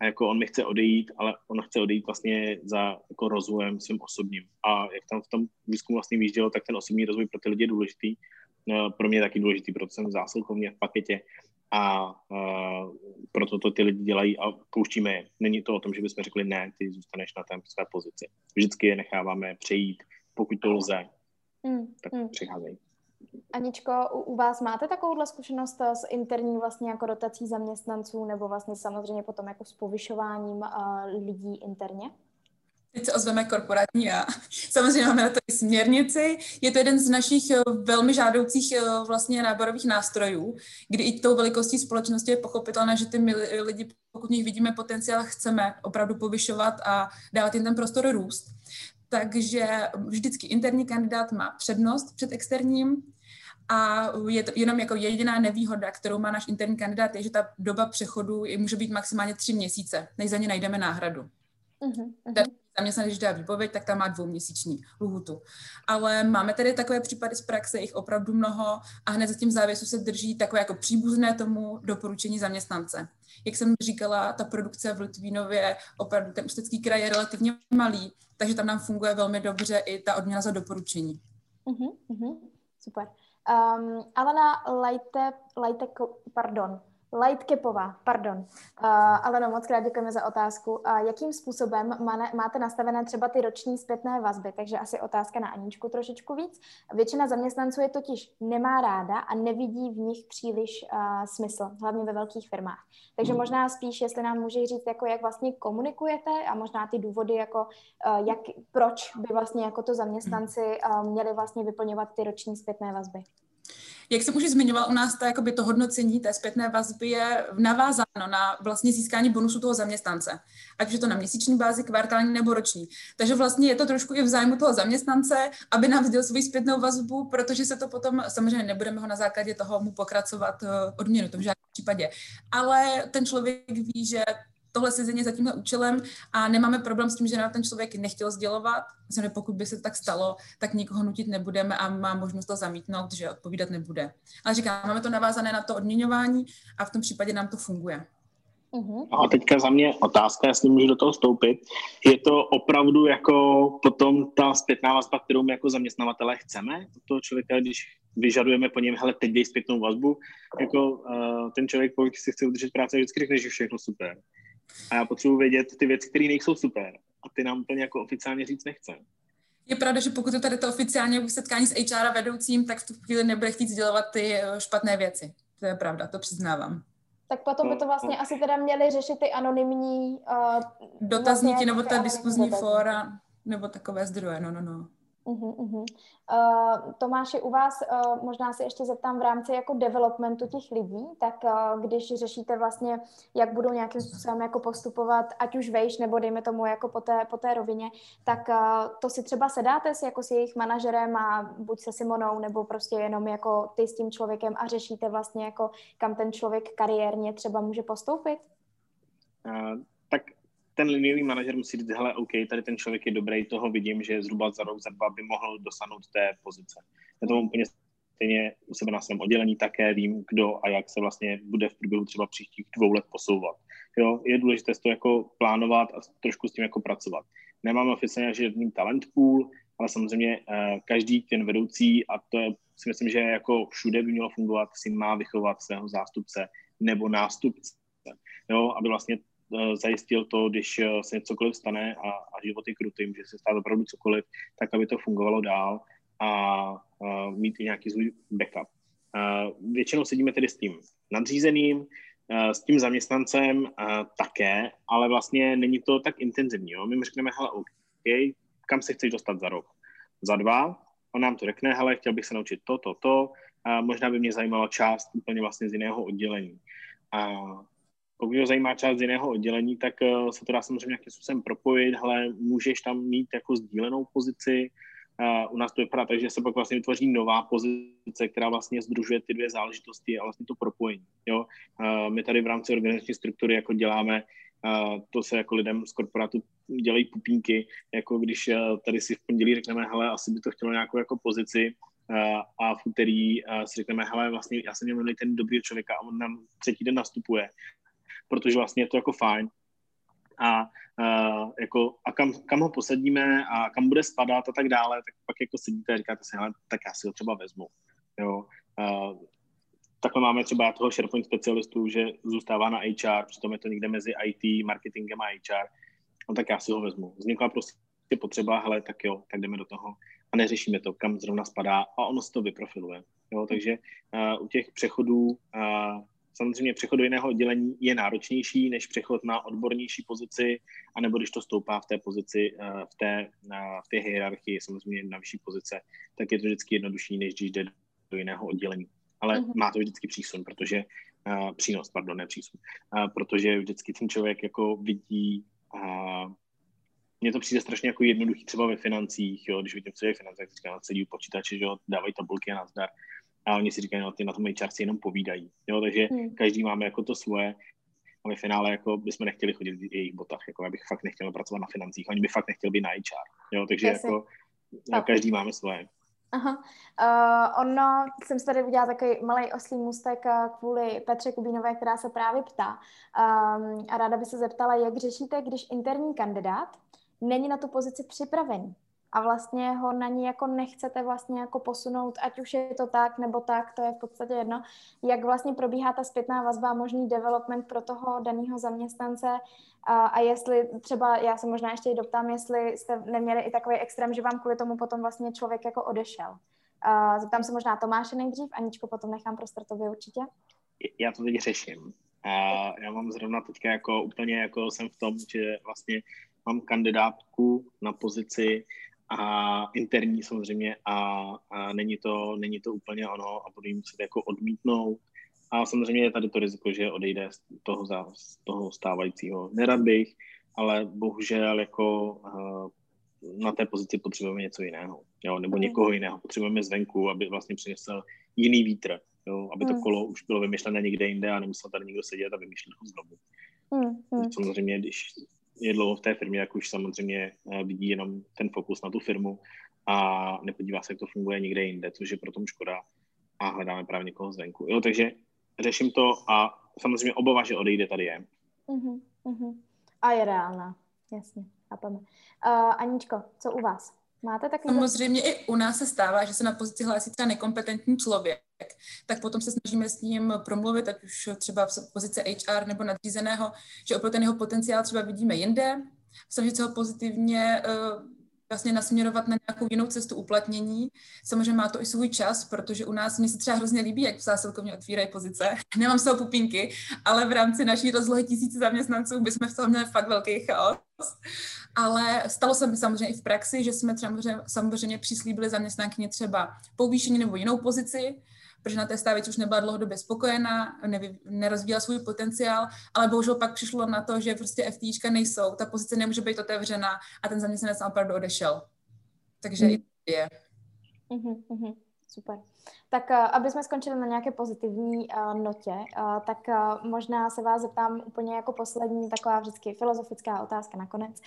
a jako on mi chce odejít, ale on chce odejít vlastně za jako rozvojem svým osobním. A jak tam v tom výzkumu vlastně vyjíždělo, tak ten osobní rozvoj pro ty lidi je důležitý. No, pro mě je taky důležitý, protože jsem zásilkovně v paketě a uh, proto to ty lidi dělají a pouštíme je. Není to o tom, že bychom řekli ne, ty zůstaneš na té své pozici. Vždycky je necháváme přejít, pokud to lze, mm, tak mm. přicházejí. Aničko, u, u vás máte takovouhle zkušenost s interní vlastně jako rotací zaměstnanců nebo vlastně samozřejmě potom jako s povyšováním uh, lidí interně? Teď se ozveme korporátní a samozřejmě máme na to i směrnici. Je to jeden z našich eh, velmi žádoucích eh, vlastně náborových nástrojů, kdy i tou velikostí společnosti je pochopitelné, že ty lidi, pokud nich vidíme potenciál, chceme opravdu povyšovat a dávat jim ten prostor růst. Takže vždycky interní kandidát má přednost před externím a je to jenom jako jediná nevýhoda, kterou má náš interní kandidát, je, že ta doba přechodu může být maximálně tři měsíce, než za ně najdeme náhradu. Uh-huh, uh-huh zaměstnanec, když dá výpověď, tak tam má dvouměsíční lhutu. Ale máme tady takové případy z praxe, jich opravdu mnoho a hned za tím závěsu se drží takové jako příbuzné tomu doporučení zaměstnance. Jak jsem říkala, ta produkce v Litvínově, opravdu ten ústecký kraj je relativně malý, takže tam nám funguje velmi dobře i ta odměna za doporučení. Uh-huh, uh-huh, super. Um, Alena Lajte, Lajte, pardon, Lightcapová, pardon. Uh, ale no, moc krát děkujeme za otázku. Uh, jakým způsobem má, máte nastavené třeba ty roční zpětné vazby? Takže asi otázka na Aničku trošičku víc. Většina zaměstnanců je totiž nemá ráda a nevidí v nich příliš uh, smysl, hlavně ve velkých firmách. Takže možná spíš, jestli nám může říct, jako jak vlastně komunikujete a možná ty důvody, jako uh, jak, proč by vlastně jako to zaměstnanci uh, měli vlastně vyplňovat ty roční zpětné vazby. Jak jsem už zmiňoval, u nás to, to hodnocení té zpětné vazby je navázáno na vlastně získání bonusu toho zaměstnance. Ať už je to na měsíční bázi, kvartální nebo roční. Takže vlastně je to trošku i v zájmu toho zaměstnance, aby nám vzděl svou zpětnou vazbu, protože se to potom, samozřejmě nebudeme ho na základě toho mu pokracovat eh, odměnu, to v žádném případě. Ale ten člověk ví, že tohle sezení za tímhle účelem a nemáme problém s tím, že nám ten člověk nechtěl sdělovat. Myslím, pokud by se tak stalo, tak nikoho nutit nebudeme a má možnost to zamítnout, že odpovídat nebude. Ale říkám, máme to navázané na to odměňování a v tom případě nám to funguje. Uh-huh. A teďka za mě otázka, jestli můžu do toho vstoupit. Je to opravdu jako potom ta zpětná vazba, kterou my jako zaměstnavatele chceme od toho člověka, když vyžadujeme po něm, hele, teď dej zpětnou vazbu, jako uh, ten člověk, pokud si chce udržet práci, vždycky řekne, že všechno super. A já potřebuji vědět ty věci, které nejsou super. A ty nám úplně jako oficiálně říct nechce. Je pravda, že pokud je tady to oficiálně setkání s HR a vedoucím, tak v tu chvíli nebude chtít sdělovat ty eh, špatné věci. To je pravda, to přiznávám. Tak potom by to vlastně asi teda měli řešit ty anonymní... Uh, Dotazníky vlastně nebo ta diskuzní fóra, nebo takové zdroje, no, no, no. Uh, Tomáši, u vás uh, možná se ještě zeptám v rámci jako developmentu těch lidí, tak uh, když řešíte vlastně, jak budou nějakým způsobem jako postupovat, ať už vejš, nebo dejme tomu jako po té, po té rovině, tak uh, to si třeba sedáte s, jako s jejich manažerem a buď se Simonou, nebo prostě jenom jako ty s tím člověkem a řešíte vlastně jako kam ten člověk kariérně třeba může postoupit? Uh, ten liniový manažer musí říct, hele, OK, tady ten člověk je dobrý, toho vidím, že zhruba za rok, za dva by mohl dosáhnout té pozice. Já to mám úplně stejně u sebe na svém oddělení také vím, kdo a jak se vlastně bude v průběhu třeba příštích dvou let posouvat. Jo, je důležité to jako plánovat a trošku s tím jako pracovat. Nemáme oficiálně žádný talent pool, ale samozřejmě eh, každý ten vedoucí, a to je, si myslím, že jako všude by mělo fungovat, si má vychovat svého zástupce nebo nástupce. Jo, aby vlastně zajistil to, když eh, se cokoliv stane a, a život je krutý, může se stát opravdu cokoliv, tak aby to fungovalo dál a, a mít i nějaký svůj backup. A většinou sedíme tedy s tím nadřízeným, a s tím zaměstnancem a také, ale vlastně není to tak intenzivní. Jo? My mu řekneme, hele, OK, kam se chceš dostat za rok? Za dva? On nám to řekne, hele, chtěl bych se naučit to, to, to, a možná by mě zajímalo část úplně vlastně z jiného oddělení. A pokud ho zajímá část z jiného oddělení, tak uh, se to dá samozřejmě nějakým způsobem propojit, ale můžeš tam mít jako sdílenou pozici. U nás to vypadá tak, že se pak vlastně vytvoří nová pozice, která vlastně združuje ty dvě záležitosti a vlastně to propojení. Jo? My tady v rámci organizační struktury jako děláme Uh, to se jako lidem z korporátu dělají pupínky, jako když uh, tady si v pondělí řekneme, hele, asi by to chtělo nějakou jako pozici, uh, a v úterý si řekneme, hele, vlastně já jsem měl ten dobrý člověka a on nám třetí den nastupuje protože vlastně je to jako fajn. A, uh, jako, a kam, kam ho posadíme a kam bude spadat a tak dále, tak pak jako sedíte a říkáte si, tak já si ho třeba vezmu. Jo. Uh, takhle máme třeba toho SharePoint specialistu, že zůstává na HR, přitom je to někde mezi IT, marketingem a HR, no tak já si ho vezmu. Vznikla prostě potřeba, hele, tak jo, tak jdeme do toho a neřešíme to, kam zrovna spadá a ono se to vyprofiluje. Jo, takže uh, u těch přechodů uh, Samozřejmě přechod do jiného oddělení je náročnější než přechod na odbornější pozici, anebo když to stoupá v té pozici, eh, v té, v té hierarchii, samozřejmě na vyšší pozice, tak je to vždycky jednodušší, než když jde do jiného oddělení. Ale uh-huh. má to vždycky přísun, protože uh, přínos, pardon, ne přísun, uh, protože vždycky ten člověk jako vidí uh, mně to přijde strašně jako jednoduchý třeba ve financích, jo, když vidím, co je finance, tak říkám, sedí u počítače, že jo, dávají tabulky a nazdar a oni si říkají, no ty na tom HR si jenom povídají. Jo, takže hmm. každý máme jako to svoje a my finále jako bychom nechtěli chodit v jejich botách, jako já bych fakt nechtěl pracovat na financích, oni by fakt nechtěli být na HR. Jo, takže Jasně. jako tak. každý máme svoje. Aha. Uh, ono, jsem si tady udělala takový malý oslý můstek uh, kvůli Petře Kubínové, která se právě ptá. Um, a ráda by se zeptala, jak řešíte, když interní kandidát není na tu pozici připravený a vlastně ho na ní jako nechcete vlastně jako posunout, ať už je to tak nebo tak, to je v podstatě jedno, jak vlastně probíhá ta zpětná vazba a možný development pro toho daného zaměstnance a, a jestli třeba, já se možná ještě doptám, jestli jste neměli i takový extrém, že vám kvůli tomu potom vlastně člověk jako odešel. A zeptám se možná Tomáše nejdřív, Aničko potom nechám prostor tobě určitě. Já to teď řeším. A já mám zrovna teďka jako úplně jako jsem v tom, že vlastně mám kandidátku na pozici a interní samozřejmě a, a není, to, není to úplně ono a budu jim muset jako odmítnout. A samozřejmě je tady to riziko, že odejde z toho, z toho stávajícího. Nerad bych, ale bohužel jako uh, na té pozici potřebujeme něco jiného, jo, nebo mm. někoho jiného. Potřebujeme zvenku, aby vlastně přinesl jiný vítr, jo, aby to mm. kolo už bylo vymyšlené někde jinde a nemusel tady někdo sedět a vymýšlet ho znovu. Mm. Samozřejmě, když je dlouho v té firmě, jak už samozřejmě eh, vidí jenom ten fokus na tu firmu a nepodívá se, jak to funguje někde jinde, což je pro tom škoda a hledáme právě někoho zvenku. Jo, takže řeším to a samozřejmě obava, že odejde, tady je. Uh-huh, uh-huh. A je reálná, jasně, chápeme. Uh, Aničko, co u vás? Máte taky... Samozřejmě i u nás se stává, že se na pozici hlásí třeba nekompetentní člověk, tak potom se snažíme s ním promluvit, ať už třeba v pozici HR nebo nadřízeného, že opravdu ten jeho potenciál třeba vidíme jinde, snažit se ho pozitivně uh, vlastně nasměrovat na nějakou jinou cestu uplatnění. Samozřejmě má to i svůj čas, protože u nás mě se třeba hrozně líbí, jak v zásilkovně otvírají pozice. Nemám z toho pupínky, ale v rámci naší rozlohy tisíce zaměstnanců bychom v tom měli fakt velký chaos. Ale stalo se mi samozřejmě i v praxi, že jsme třeba samozřejmě přislíbili zaměstnankyně třeba povýšení nebo jinou pozici, protože na té stávici už nebyla dlouhodobě spokojená, nevy, nerozvíjela svůj potenciál, ale bohužel pak přišlo na to, že prostě FTIčka nejsou, ta pozice nemůže být otevřena a ten zaměstnanec opravdu odešel. Takže mm. je. Mm-hmm, super. Tak eh, aby jsme skončili na nějaké pozitivní uh, notě, uh, tak uh, možná se vás zeptám úplně jako poslední taková vždycky filozofická otázka nakonec.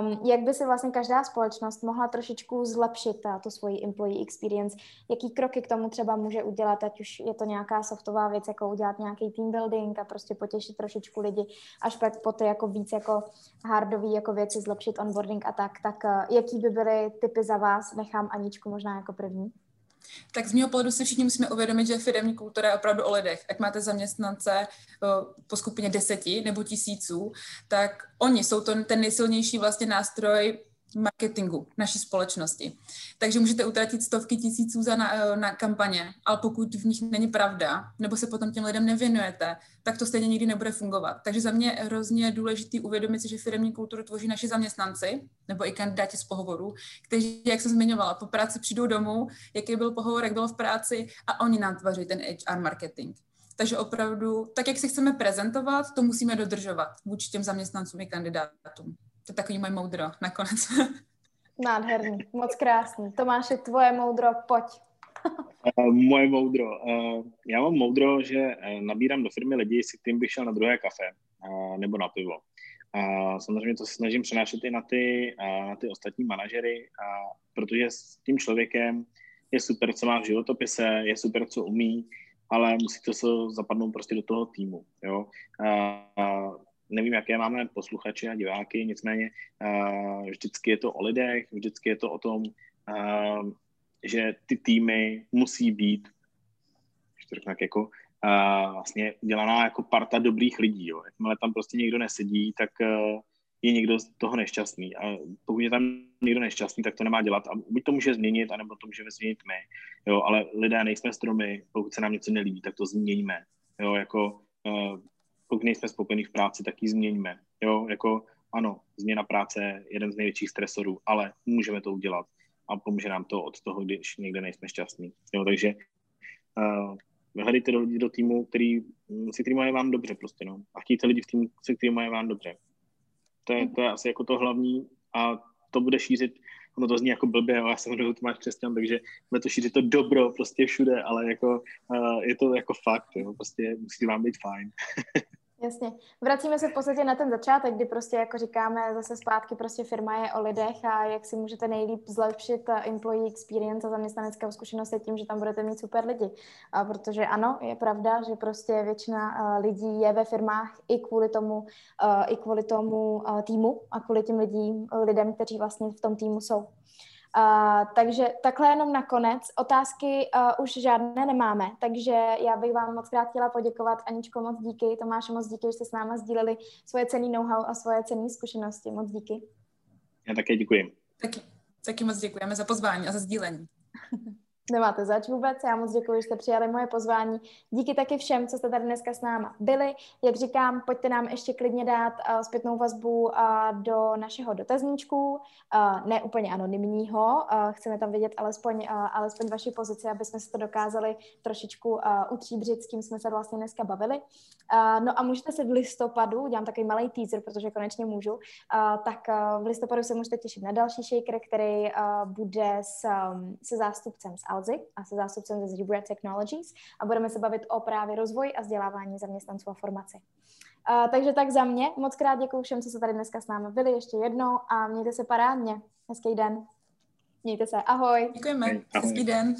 Um, jak by si vlastně každá společnost mohla trošičku zlepšit uh, tu svoji employee experience? Jaký kroky k tomu třeba může udělat, ať už je to nějaká softová věc, jako udělat nějaký team building a prostě potěšit trošičku lidi, až pak po ty jako víc jako hardový jako věci, zlepšit onboarding a tak, tak uh, jaký by byly typy za vás? Nechám Aničku možná jako první tak z mého pohledu si všichni musíme uvědomit, že firmní kultura je opravdu o lidech. Ať máte zaměstnance po skupině deseti nebo tisíců, tak oni jsou to ten nejsilnější vlastně nástroj marketingu naší společnosti. Takže můžete utratit stovky tisíců za na, eh, na kampaně, ale pokud v nich není pravda, nebo se potom těm lidem nevěnujete, tak to stejně nikdy nebude fungovat. Takže za mě je hrozně důležité uvědomit si, že firmní kulturu tvoří naši zaměstnanci, nebo i kandidáti z pohovoru, kteří, jak jsem zmiňovala, po práci přijdou domů, jaký byl pohovor, jak bylo v práci a oni nám tvoří ten HR marketing. Takže opravdu, tak jak si chceme prezentovat, to musíme dodržovat vůči těm zaměstnancům i kandidátům. To je takový moje moudro nakonec. Nádherný, moc krásný. Tomáše, tvoje moudro, pojď. uh, moje moudro. Uh, já mám moudro, že uh, nabírám do firmy lidi, s kterým bych šel na druhé kafe uh, nebo na pivo. A samozřejmě to se snažím přenášet i na ty, uh, na ty ostatní manažery, uh, protože s tím člověkem je super, co má v životopise, je super, co umí, ale musí to se zapadnout prostě do toho týmu. Jo? Uh, nevím, jaké máme posluchače a diváky, nicméně uh, vždycky je to o lidech, vždycky je to o tom, uh, že ty týmy musí být, to řeknu jako, uh, vlastně dělaná jako parta dobrých lidí. Jo. Jakmile tam prostě někdo nesedí, tak je někdo z toho nešťastný. A pokud je tam někdo nešťastný, tak to nemá dělat. A buď to může změnit, anebo to můžeme změnit my. Jo, ale lidé nejsme stromy, pokud se nám něco nelíbí, tak to změníme. Jo, jako pokud nejsme spokojení v práci, tak ji změňme. Jo, jako ano, změna práce je jeden z největších stresorů, ale můžeme to udělat a pomůže nám to od toho, když někde nejsme šťastní. Jo, takže uh, hledejte do do týmu, který, se kterým mají vám dobře prostě, no. A chtějte lidi v týmu, se kterým mají vám dobře. To je, to je asi jako to hlavní a to bude šířit ono to zní jako blbě, já jsem hodnou máš křesťan, takže jsme to šířit to dobro prostě všude, ale jako uh, je to jako fakt, jo, prostě musí vám být fajn. Jasně. Vracíme se v podstatě na ten začátek, kdy prostě jako říkáme zase zpátky, prostě firma je o lidech a jak si můžete nejlíp zlepšit eh, employee experience a zaměstnaneckou zkušenost je tím, že tam budete mít super lidi. A protože ano, je pravda, že prostě většina uh, lidí je ve firmách i kvůli tomu, uh, i kvůli tomu týmu a kvůli těm lidím, lidem, kteří vlastně v tom týmu jsou. Uh, takže takhle jenom nakonec. Otázky uh, už žádné nemáme, takže já bych vám moc krát chtěla poděkovat. Aničko, moc díky. Tomáš, moc díky, že jste s náma sdíleli svoje cený know-how a svoje cené zkušenosti. Moc díky. Já také děkuji. Taky, taky moc děkujeme za pozvání a za sdílení. Nemáte zač vůbec, já moc děkuji, že jste přijali moje pozvání. Díky taky všem, co jste tady dneska s náma byli. Jak říkám, pojďte nám ještě klidně dát uh, zpětnou vazbu uh, do našeho dotazníčku, uh, ne úplně anonymního, uh, chceme tam vidět alespoň, uh, alespoň vaši pozici, aby jsme se to dokázali trošičku uh, utříbřit, s kým jsme se vlastně dneska bavili. Uh, no a můžete se v listopadu, udělám takový malý teaser, protože konečně můžu, uh, tak uh, v listopadu se můžete těšit na další shaker, který uh, bude s, um, se zástupcem z Alzy a se zástupcem ze Zebra Technologies a budeme se bavit o právě rozvoji a vzdělávání zaměstnanců a formaci. Uh, takže tak za mě. Moc krát děkuji všem, co se tady dneska s námi byli ještě jednou a mějte se parádně. Hezký den. Mějte se. Ahoj. Děkujeme. Hezký den.